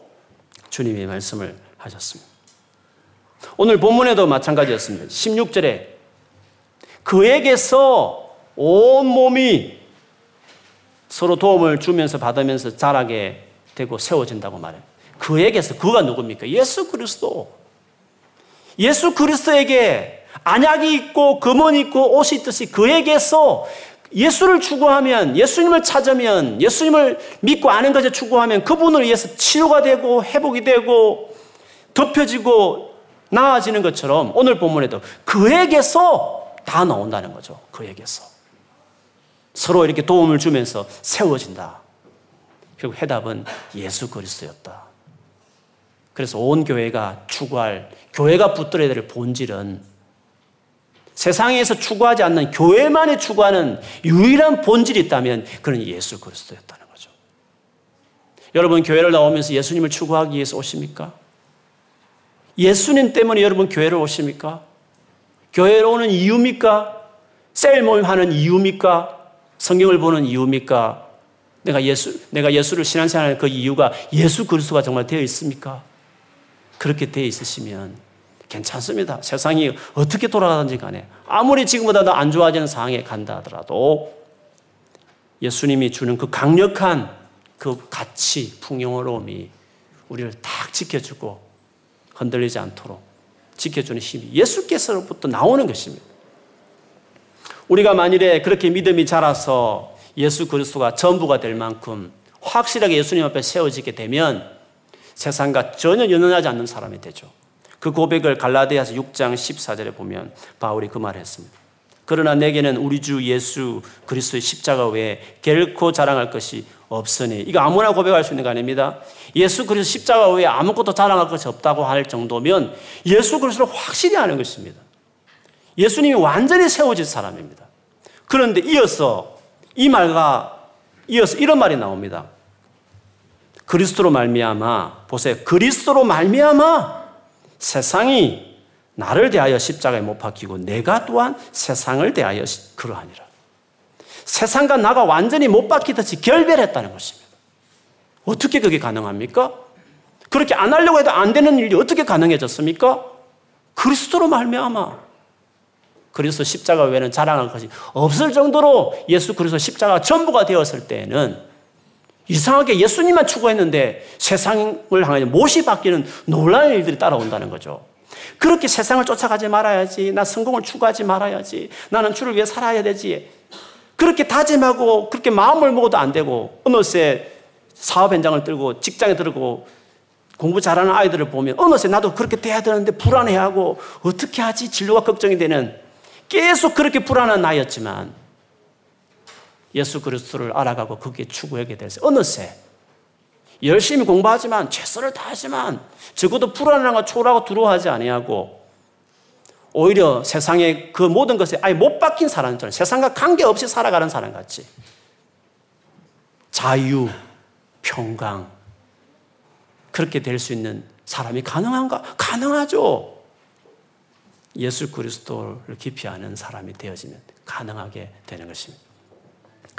주님의 말씀을 하셨습니다. 오늘 본문에도 마찬가지였습니다. 16절에 그에게서 온 몸이 서로 도움을 주면서 받으면서 자라게 되고 세워진다고 말해요. 그에게서 그가 누굽니까? 예수 그리스도. 예수 그리스도에게 안약이 있고 금은 있고 옷이 있듯이 그에게서 예수를 추구하면 예수님을 찾으면 예수님을 믿고 아는 것에 추구하면 그분을 위해서 치유가 되고 회복이 되고 덮여지고 나아지는 것처럼 오늘 본문에도 그에게서 다 나온다는 거죠. 그에게서. 서로 이렇게 도움을 주면서 세워진다. 결국 해답은 예수 그리스도였다. 그래서 온 교회가 추구할, 교회가 붙들어야 될 본질은 세상에서 추구하지 않는 교회만이 추구하는 유일한 본질이 있다면 그는 예수 그리스도였다는 거죠. 여러분 교회를 나오면서 예수님을 추구하기 위해서 오십니까? 예수님 때문에 여러분 교회를 오십니까? 교회로 오는 이유입니까? 셀 모임 하는 이유입니까? 성경을 보는 이유입니까? 내가 예수, 내가 예수를 신앙생활하는 그 이유가 예수 그리스도가 정말 되어 있습니까? 그렇게 되어 있으시면 괜찮습니다. 세상이 어떻게 돌아가든지 간에 아무리 지금보다 더안 좋아지는 상황에 간다 하더라도 예수님이 주는 그 강력한 그 가치, 풍요로움이 우리를 딱 지켜주고 흔들리지 않도록 지켜주는 힘이 예수께서로부터 나오는 것입니다. 우리가 만일에 그렇게 믿음이 자라서 예수 그리스도가 전부가 될 만큼 확실하게 예수님 앞에 세워지게 되면 세상과 전혀 연연하지 않는 사람이 되죠. 그 고백을 갈라디아서 6장 14절에 보면 바울이 그 말을 했습니다. 그러나 내게는 우리 주 예수 그리스도의 십자가 외에 결코 자랑할 것이 없으니 이거 아무나 고백할 수 있는 거 아닙니다. 예수 그리스도 십자가 외에 아무것도 자랑할 것이 없다고 할 정도면 예수 그리스도를 확실히 아는 것입니다. 예수님이 완전히 세워진 사람입니다. 그런데 이어서 이 말과 이어서 이런 말이 나옵니다. 그리스도로 말미암아 보세요. 그리스도로 말미암아 세상이 나를 대하여 십자가에 못 박히고 내가 또한 세상을 대하여 그러하니라. 세상과 나가 완전히 못 박히듯이 결별했다는 것입니다. 어떻게 그게 가능합니까? 그렇게 안 하려고 해도 안 되는 일이 어떻게 가능해졌습니까? 그리스도로 말미암아. 그리스도 십자가 외에는 자랑할 것이 없을 정도로 예수 그리스도 십자가 전부가 되었을 때에는 이상하게 예수님만 추구했는데 세상을 향하여 못이 바뀌는 놀라운 일들이 따라온다는 거죠. 그렇게 세상을 쫓아가지 말아야지. 나 성공을 추구하지 말아야지. 나는 주를 위해 살아야 되지. 그렇게 다짐하고 그렇게 마음을 먹어도 안 되고 어느새 사업 현장을 들고 직장에 들고 공부 잘하는 아이들을 보면 어느새 나도 그렇게 돼야 되는데 불안해하고 어떻게 하지 진로가 걱정이 되는 계속 그렇게 불안한 나였지만 예수 그리스도를 알아가고 그게 추구하게 돼서 어느새 열심히 공부하지만 최선을 다하지만 적어도 불안한 거 초라하고 두려워하지 아니하고 오히려 세상의 그 모든 것에 아예 못 박힌 사람처럼 세상과 관계없이 살아가는 사람 같이 자유, 평강 그렇게 될 수 있는 사람이 가능한가? 가능하죠. 예수 그리스도를 깊이 아는 사람이 되어지면 가능하게 되는 것입니다.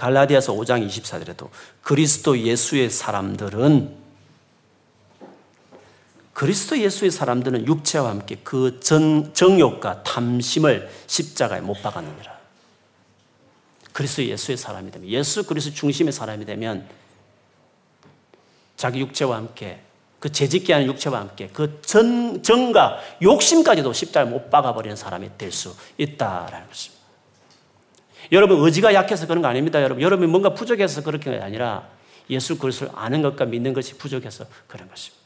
갈라디아서 5장 24절에도 그리스도 예수의 사람들은 그리스도 예수의 사람들은 육체와 함께 그 전, 정욕과 탐심을 십자가에 못 박았느니라. 그리스도 예수의 사람이 되면 예수 그리스도 중심의 사람이 되면 자기 육체와 함께 그 재짓게 하는 육체와 함께 그 전, 정과 욕심까지도 십자가에 못 박아버리는 사람이 될 수 있다라는 것입니다. 여러분 의지가 약해서 그런 거 아닙니다. 여러분 여러분이 뭔가 부족해서 그렇게 게 아니라 예수 그리스도를 아는 것과 믿는 것이 부족해서 그런 것입니다.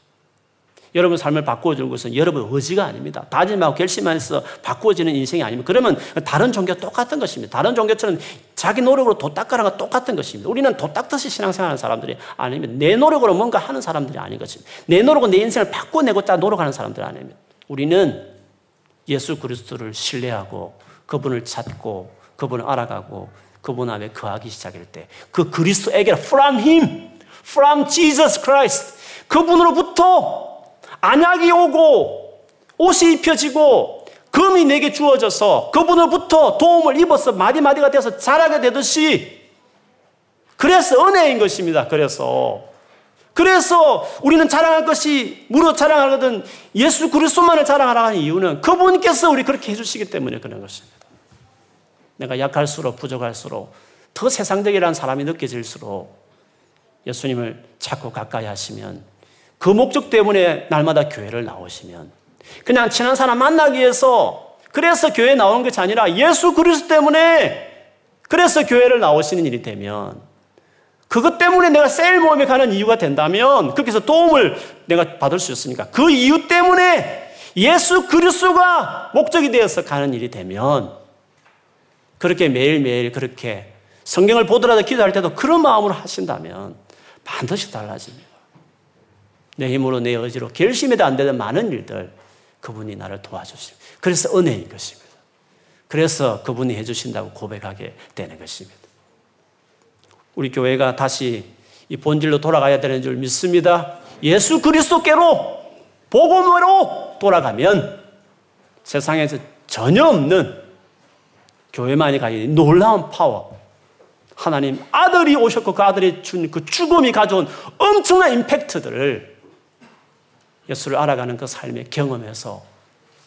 여러분 삶을 바꾸어주는 것은 여러분 의지가 아닙니다. 다짐하고 결심해서 바꾸어지는 인생이 아니면 그러면 다른 종교 똑같은 것입니다. 다른 종교처럼 자기 노력으로 도 닦아라는 건 똑같은 것입니다. 우리는 도 닦듯이 신앙생활하는 사람들이 아닙니다. 내 노력으로 뭔가 하는 사람들이 아닌 것입니다. 내 노력으로 내 인생을 바꿔내고자 노력하는 사람들이 아닙니다. 우리는 예수 그리스도를 신뢰하고 그분을 찾고 그분을 알아가고 그분 앞에 거하기 시작할 때 그 그리스도에게 from him, from Jesus Christ 그분으로부터 안약이 오고 옷이 입혀지고 금이 내게 주어져서 그분으로부터 도움을 입어서 마디마디가 되어서 자라게 되듯이 그래서 은혜인 것입니다. 그래서 그래서 우리는 자랑할 것이 무릇 자랑하거든 예수 그리스도만을 자랑하라는 이유는 그분께서 우리 그렇게 해주시기 때문에 그런 것입니다. 내가 약할수록 부족할수록 더 세상적이라는 사람이 느껴질수록 예수님을 자꾸 가까이 하시면 그 목적 때문에 날마다 교회를 나오시면 그냥 친한 사람 만나기 위해서 그래서 교회 나오는 것이 아니라 예수 그리스도 때문에 그래서 교회를 나오시는 일이 되면 그것 때문에 내가 세일 모임에 가는 이유가 된다면 거기서 도움을 내가 받을 수 있으니까 그 이유 때문에 예수 그리스도가 목적이 되어서 가는 일이 되면 그렇게 매일매일 그렇게 성경을 보더라도 기도할 때도 그런 마음으로 하신다면 반드시 달라집니다. 내 힘으로 내 의지로 결심해도 안 되는 많은 일들 그분이 나를 도와주십니다. 그래서 은혜인 것입니다. 그래서 그분이 해주신다고 고백하게 되는 것입니다. 우리 교회가 다시 이 본질로 돌아가야 되는 줄 믿습니다. 예수 그리스도께로 복음으로 돌아가면 세상에서 전혀 없는 교회만이 가진 놀라운 파워. 하나님 아들이 오셨고 그 아들이 준 그 죽음이 가져온 엄청난 임팩트들을 예수를 알아가는 그 삶에 경험해서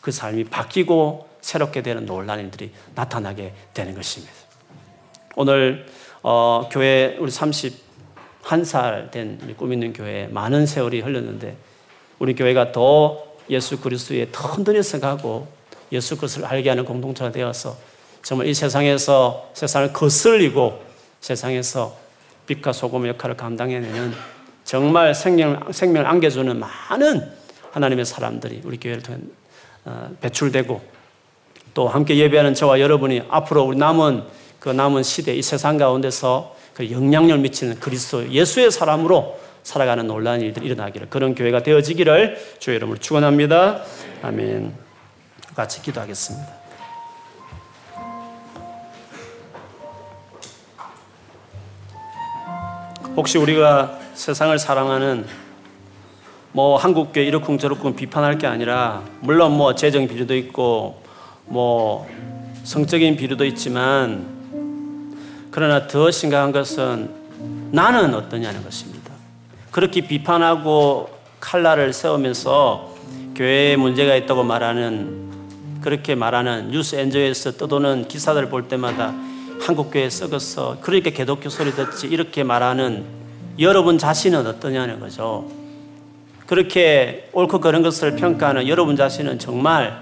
그 삶이 바뀌고 새롭게 되는 놀라운 일들이 나타나게 되는 것입니다. 오늘 어, 교회 우리 31살 된꿈 있는 교회에 많은 세월이 흘렀는데 우리 교회가 더 예수 그리스도의 더 흔들려서 가고 예수 그리스도를 알게 하는 공동체가 되어서 정말 이 세상에서 세상을 거슬리고 세상에서 빛과 소금의 역할을 감당해내는 정말 생명, 생명을 안겨주는 많은 하나님의 사람들이 우리 교회를 통해 어, 배출되고 또 함께 예배하는 저와 여러분이 앞으로 우리 남은 그 남은 시대 이 세상 가운데서 그 영향력을 미치는 그리스도 예수의 사람으로 살아가는 놀라운 일들이 일어나기를 그런 교회가 되어지기를 주의 이름으로 축원합니다. 아멘. 같이 기도하겠습니다. 혹시 우리가 세상을 사랑하는 뭐 한국교회 이러쿵저러쿵 비판할 게 아니라 물론 뭐 재정 비리도 있고 뭐 성적인 비리도 있지만 그러나 더 심각한 것은 나는 어떠냐는 것입니다. 그렇게 비판하고 칼날을 세우면서 교회에 문제가 있다고 말하는 그렇게 말하는 뉴스 엔저에서 떠도는 기사들을 볼 때마다 한국교회 썩었어. 그러니까 개독교 소리 듣지. 이렇게 말하는 여러분 자신은 어떠냐는 거죠. 그렇게 옳고 그른 것을 평가하는 여러분 자신은 정말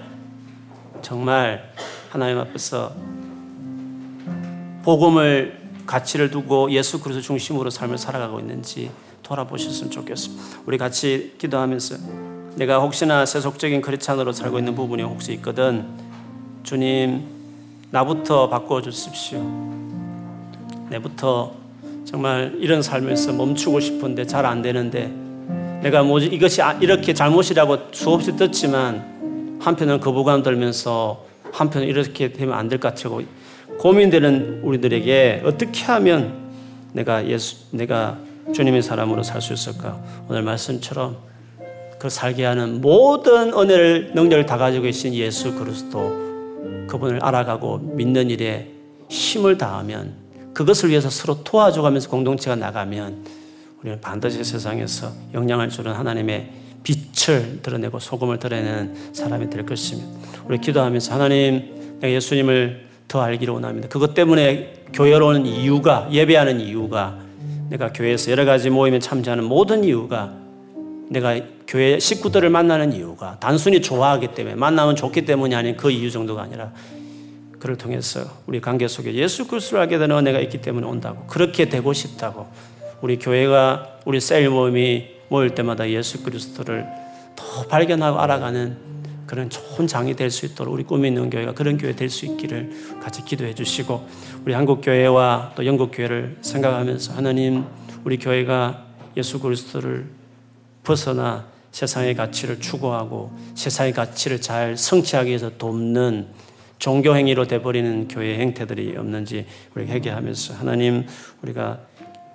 정말 하나님 앞에서 복음을 가치를 두고 예수 그리스도 중심으로 삶을 살아가고 있는지 돌아보셨으면 좋겠습니다. 우리 같이 기도하면서 내가 혹시나 세속적인 크리찬으로 살고 있는 부분이 혹시 있거든 주님 나부터 바꿔 주십시오. 내부터 정말 이런 삶에서 멈추고 싶은데 잘 안 되는데 내가 뭐지 이것이 아, 이렇게 잘못이라고 수없이 듣지만 한편은 거부감 들면서 한편은 이렇게 되면 안 될 것 같고 고민되는 우리들에게 어떻게 하면 내가 예수 내가 주님의 사람으로 살 수 있을까? 오늘 말씀처럼 그 살게 하는 모든 은혜를 능력을 다 가지고 계신 예수 그리스도 그분을 알아가고 믿는 일에 힘을 다하면 그것을 위해서 서로 도와줘가면서 공동체가 나가면 우리는 반드시 세상에서 영향을 주는 하나님의 빛을 드러내고 소금을 드러내는 사람이 될 것입니다. 우리 기도하면서 하나님 내가 예수님을 더 알기를 원합니다. 그것 때문에 교회로 오는 이유가 예배하는 이유가 내가 교회에서 여러 가지 모임에 참여하는 모든 이유가 내가 교회 식구들을 만나는 이유가 단순히 좋아하기 때문에 만나면 좋기 때문이 아닌 그 이유 정도가 아니라 그를 통해서 우리 관계 속에 예수 그리스도를 알게 되는 은혜가 있기 때문에 온다고 그렇게 되고 싶다고 우리 교회가 우리 셀 모임이 모일 때마다 예수 그리스도를 더 발견하고 알아가는 그런 좋은 장이 될 수 있도록 우리 꿈이 있는 교회가 그런 교회 될 수 있기를 같이 기도해 주시고 우리 한국 교회와 또 영국 교회를 생각하면서 하나님 우리 교회가 예수 그리스도를 벗어나 세상의 가치를 추구하고 세상의 가치를 잘 성취하기 위해서 돕는 종교 행위로 돼버리는 교회 행태들이 없는지 우리가 회개하면서 하나님 우리가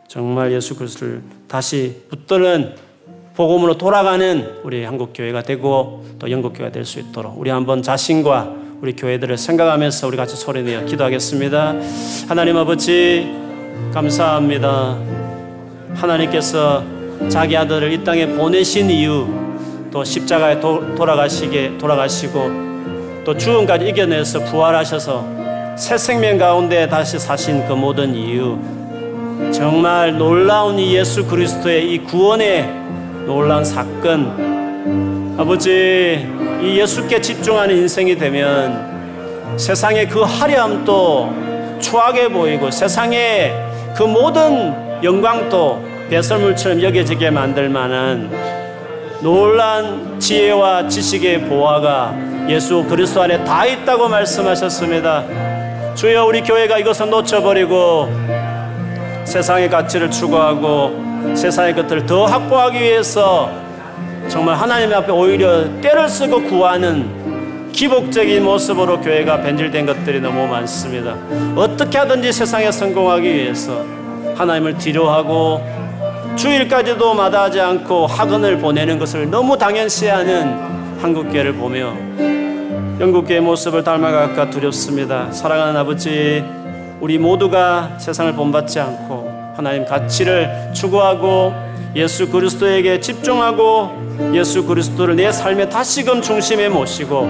정말 예수 그리스도를 다시 붙드는 복음으로 돌아가는 우리 한국 교회가 되고 또 영국 교회가 될 수 있도록 우리 한번 자신과 우리 교회들을 생각하면서 우리 같이 소리내어 기도하겠습니다. 하나님 아버지 감사합니다. 하나님께서 자기 아들을 이 땅에 보내신 이유 또 십자가에 도, 돌아가시게 돌아가시고 또 죽음까지 이겨내서 부활하셔서 새 생명 가운데 다시 사신 그 모든 이유 정말 놀라운 이 예수 그리스도의 이 구원의 놀라운 사건. 아버지 이 예수께 집중하는 인생이 되면 세상의 그 화려함도 추하게 보이고 세상의 그 모든 영광도 배설물처럼 여겨지게 만들 만한 놀란 지혜와 지식의 보화가 예수 그리스도 안에 다 있다고 말씀하셨습니다. 주여 우리 교회가 이것을 놓쳐버리고 세상의 가치를 추구하고 세상의 것들을 더 확보하기 위해서 정말 하나님 앞에 오히려 때를 쓰고 구하는 기복적인 모습으로 교회가 변질된 것들이 너무 많습니다. 어떻게 하든지 세상에 성공하기 위해서 하나님을 뒤로하고 주일까지도 마다하지 않고 학원을 보내는 것을 너무 당연시하는 한국교회를 보며 영국교의 모습을 닮아갈까 두렵습니다. 사랑하는 아버지, 우리 모두가 세상을 본받지 않고 하나님 가치를 추구하고 예수 그리스도에게 집중하고 예수 그리스도를 내 삶의 다시금 중심에 모시고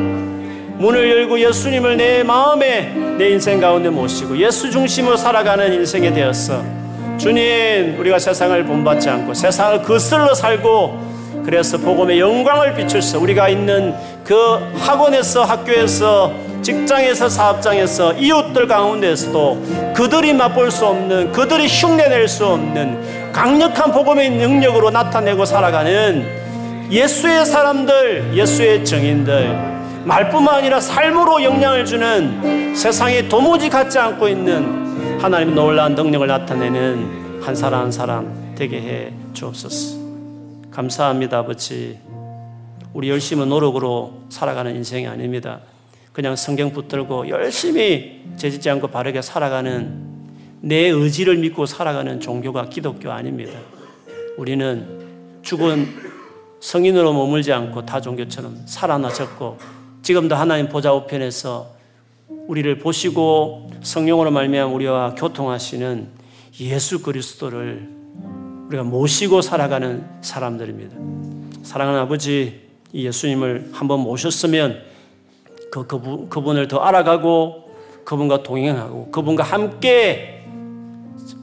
문을 열고 예수님을 내 마음에 내 인생 가운데 모시고 예수 중심으로 살아가는 인생이 되었어. 주님, 우리가 세상을 본받지 않고 세상을 거슬러 살고 그래서 복음의 영광을 비출서 우리가 있는 그 학원에서 학교에서 직장에서 사업장에서 이웃들 가운데서도 그들이 맛볼 수 없는 그들이 흉내낼 수 없는 강력한 복음의 능력으로 나타내고 살아가는 예수의 사람들, 예수의 정인들 말뿐만 아니라 삶으로 영향을 주는 세상에 도무지 갖지 않고 있는 하나님 놀라운 능력을 나타내는 한 사람 한 사람 되게 해 주옵소서. 감사합니다, 아버지. 우리 열심히 노력으로 살아가는 인생이 아닙니다. 그냥 성경 붙들고 열심히 재짓지 않고 바르게 살아가는 내 의지를 믿고 살아가는 종교가 기독교 아닙니다. 우리는 죽은 성인으로 머물지 않고 다 종교처럼 살아나셨고 지금도 하나님 보좌 우편에서 우리를 보시고 성령으로 말미암아 우리와 교통하시는 예수 그리스도를 우리가 모시고 살아가는 사람들입니다. 사랑하는 아버지 예수님을 한번 모셨으면 그, 그분, 그분을 더 알아가고 그분과 동행하고 그분과 함께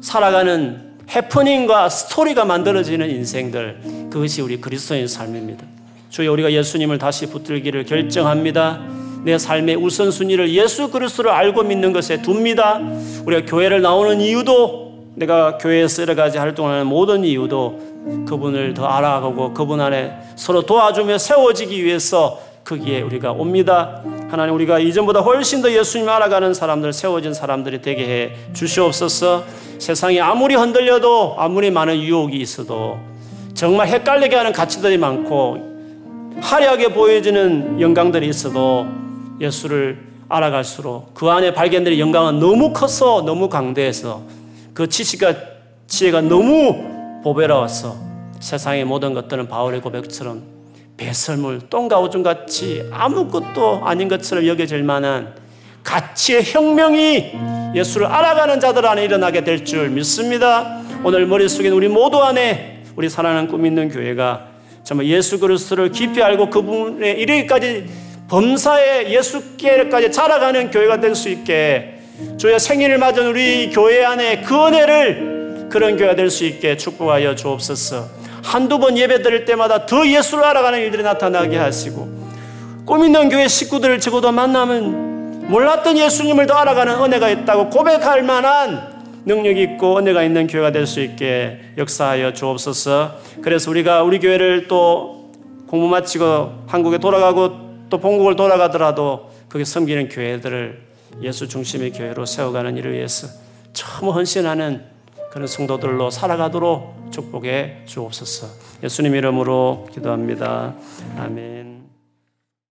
살아가는 해프닝과 스토리가 만들어지는 인생들 그것이 우리 그리스도인 삶입니다. 주여 우리가 예수님을 다시 붙들기를 결정합니다. 내 삶의 우선순위를 예수 그리스도를 알고 믿는 것에 둡니다. 우리가 교회를 나오는 이유도 내가 교회에서 여러 가지 활동하는 모든 이유도 그분을 더 알아가고 그분 안에 서로 도와주며 세워지기 위해서 거기에 우리가 옵니다. 하나님 우리가 이전보다 훨씬 더 예수님 알아가는 사람들 세워진 사람들이 되게 해 주시옵소서. 세상이 아무리 흔들려도 아무리 많은 유혹이 있어도 정말 헷갈리게 하는 가치들이 많고 화려하게 보여지는 영광들이 있어도 예수를 알아갈수록 그 안에 발견될 영광은 너무 커서 너무 강대해서 그 지식과 지혜가 너무 보배로워서 세상의 모든 것들은 바울의 고백처럼 배설물, 똥과 오줌 같이 아무것도 아닌 것처럼 여겨질 만한 가치의 혁명이 예수를 알아가는 자들 안에 일어나게 될 줄 믿습니다. 오늘 머릿속에 우리 모두 안에 우리 사랑하는 꿈 있는 교회가 정말 예수 그리스도를 깊이 알고 그분의 이르기까지 범사에 예수께까지 자라가는 교회가 될 수 있게 주의 생일을 맞은 우리 교회 안에 그 은혜를 그런 교회가 될 수 있게 축복하여 주옵소서. 한두 번 예배 드릴 때마다 더 예수를 알아가는 일들이 나타나게 하시고 꿈 있는 교회 식구들을 적어도 만나면 몰랐던 예수님을 더 알아가는 은혜가 있다고 고백할 만한 능력이 있고 은혜가 있는 교회가 될 수 있게 역사하여 주옵소서. 그래서 우리가 우리 교회를 또 공부 마치고 한국에 돌아가고 또 본국을 돌아가더라도 거기 섬기는 교회들을 예수 중심의 교회로 세워가는 일을 위해서 처음 헌신하는 그런 성도들로 살아가도록 축복해 주옵소서. 예수님 이름으로 기도합니다. 아멘.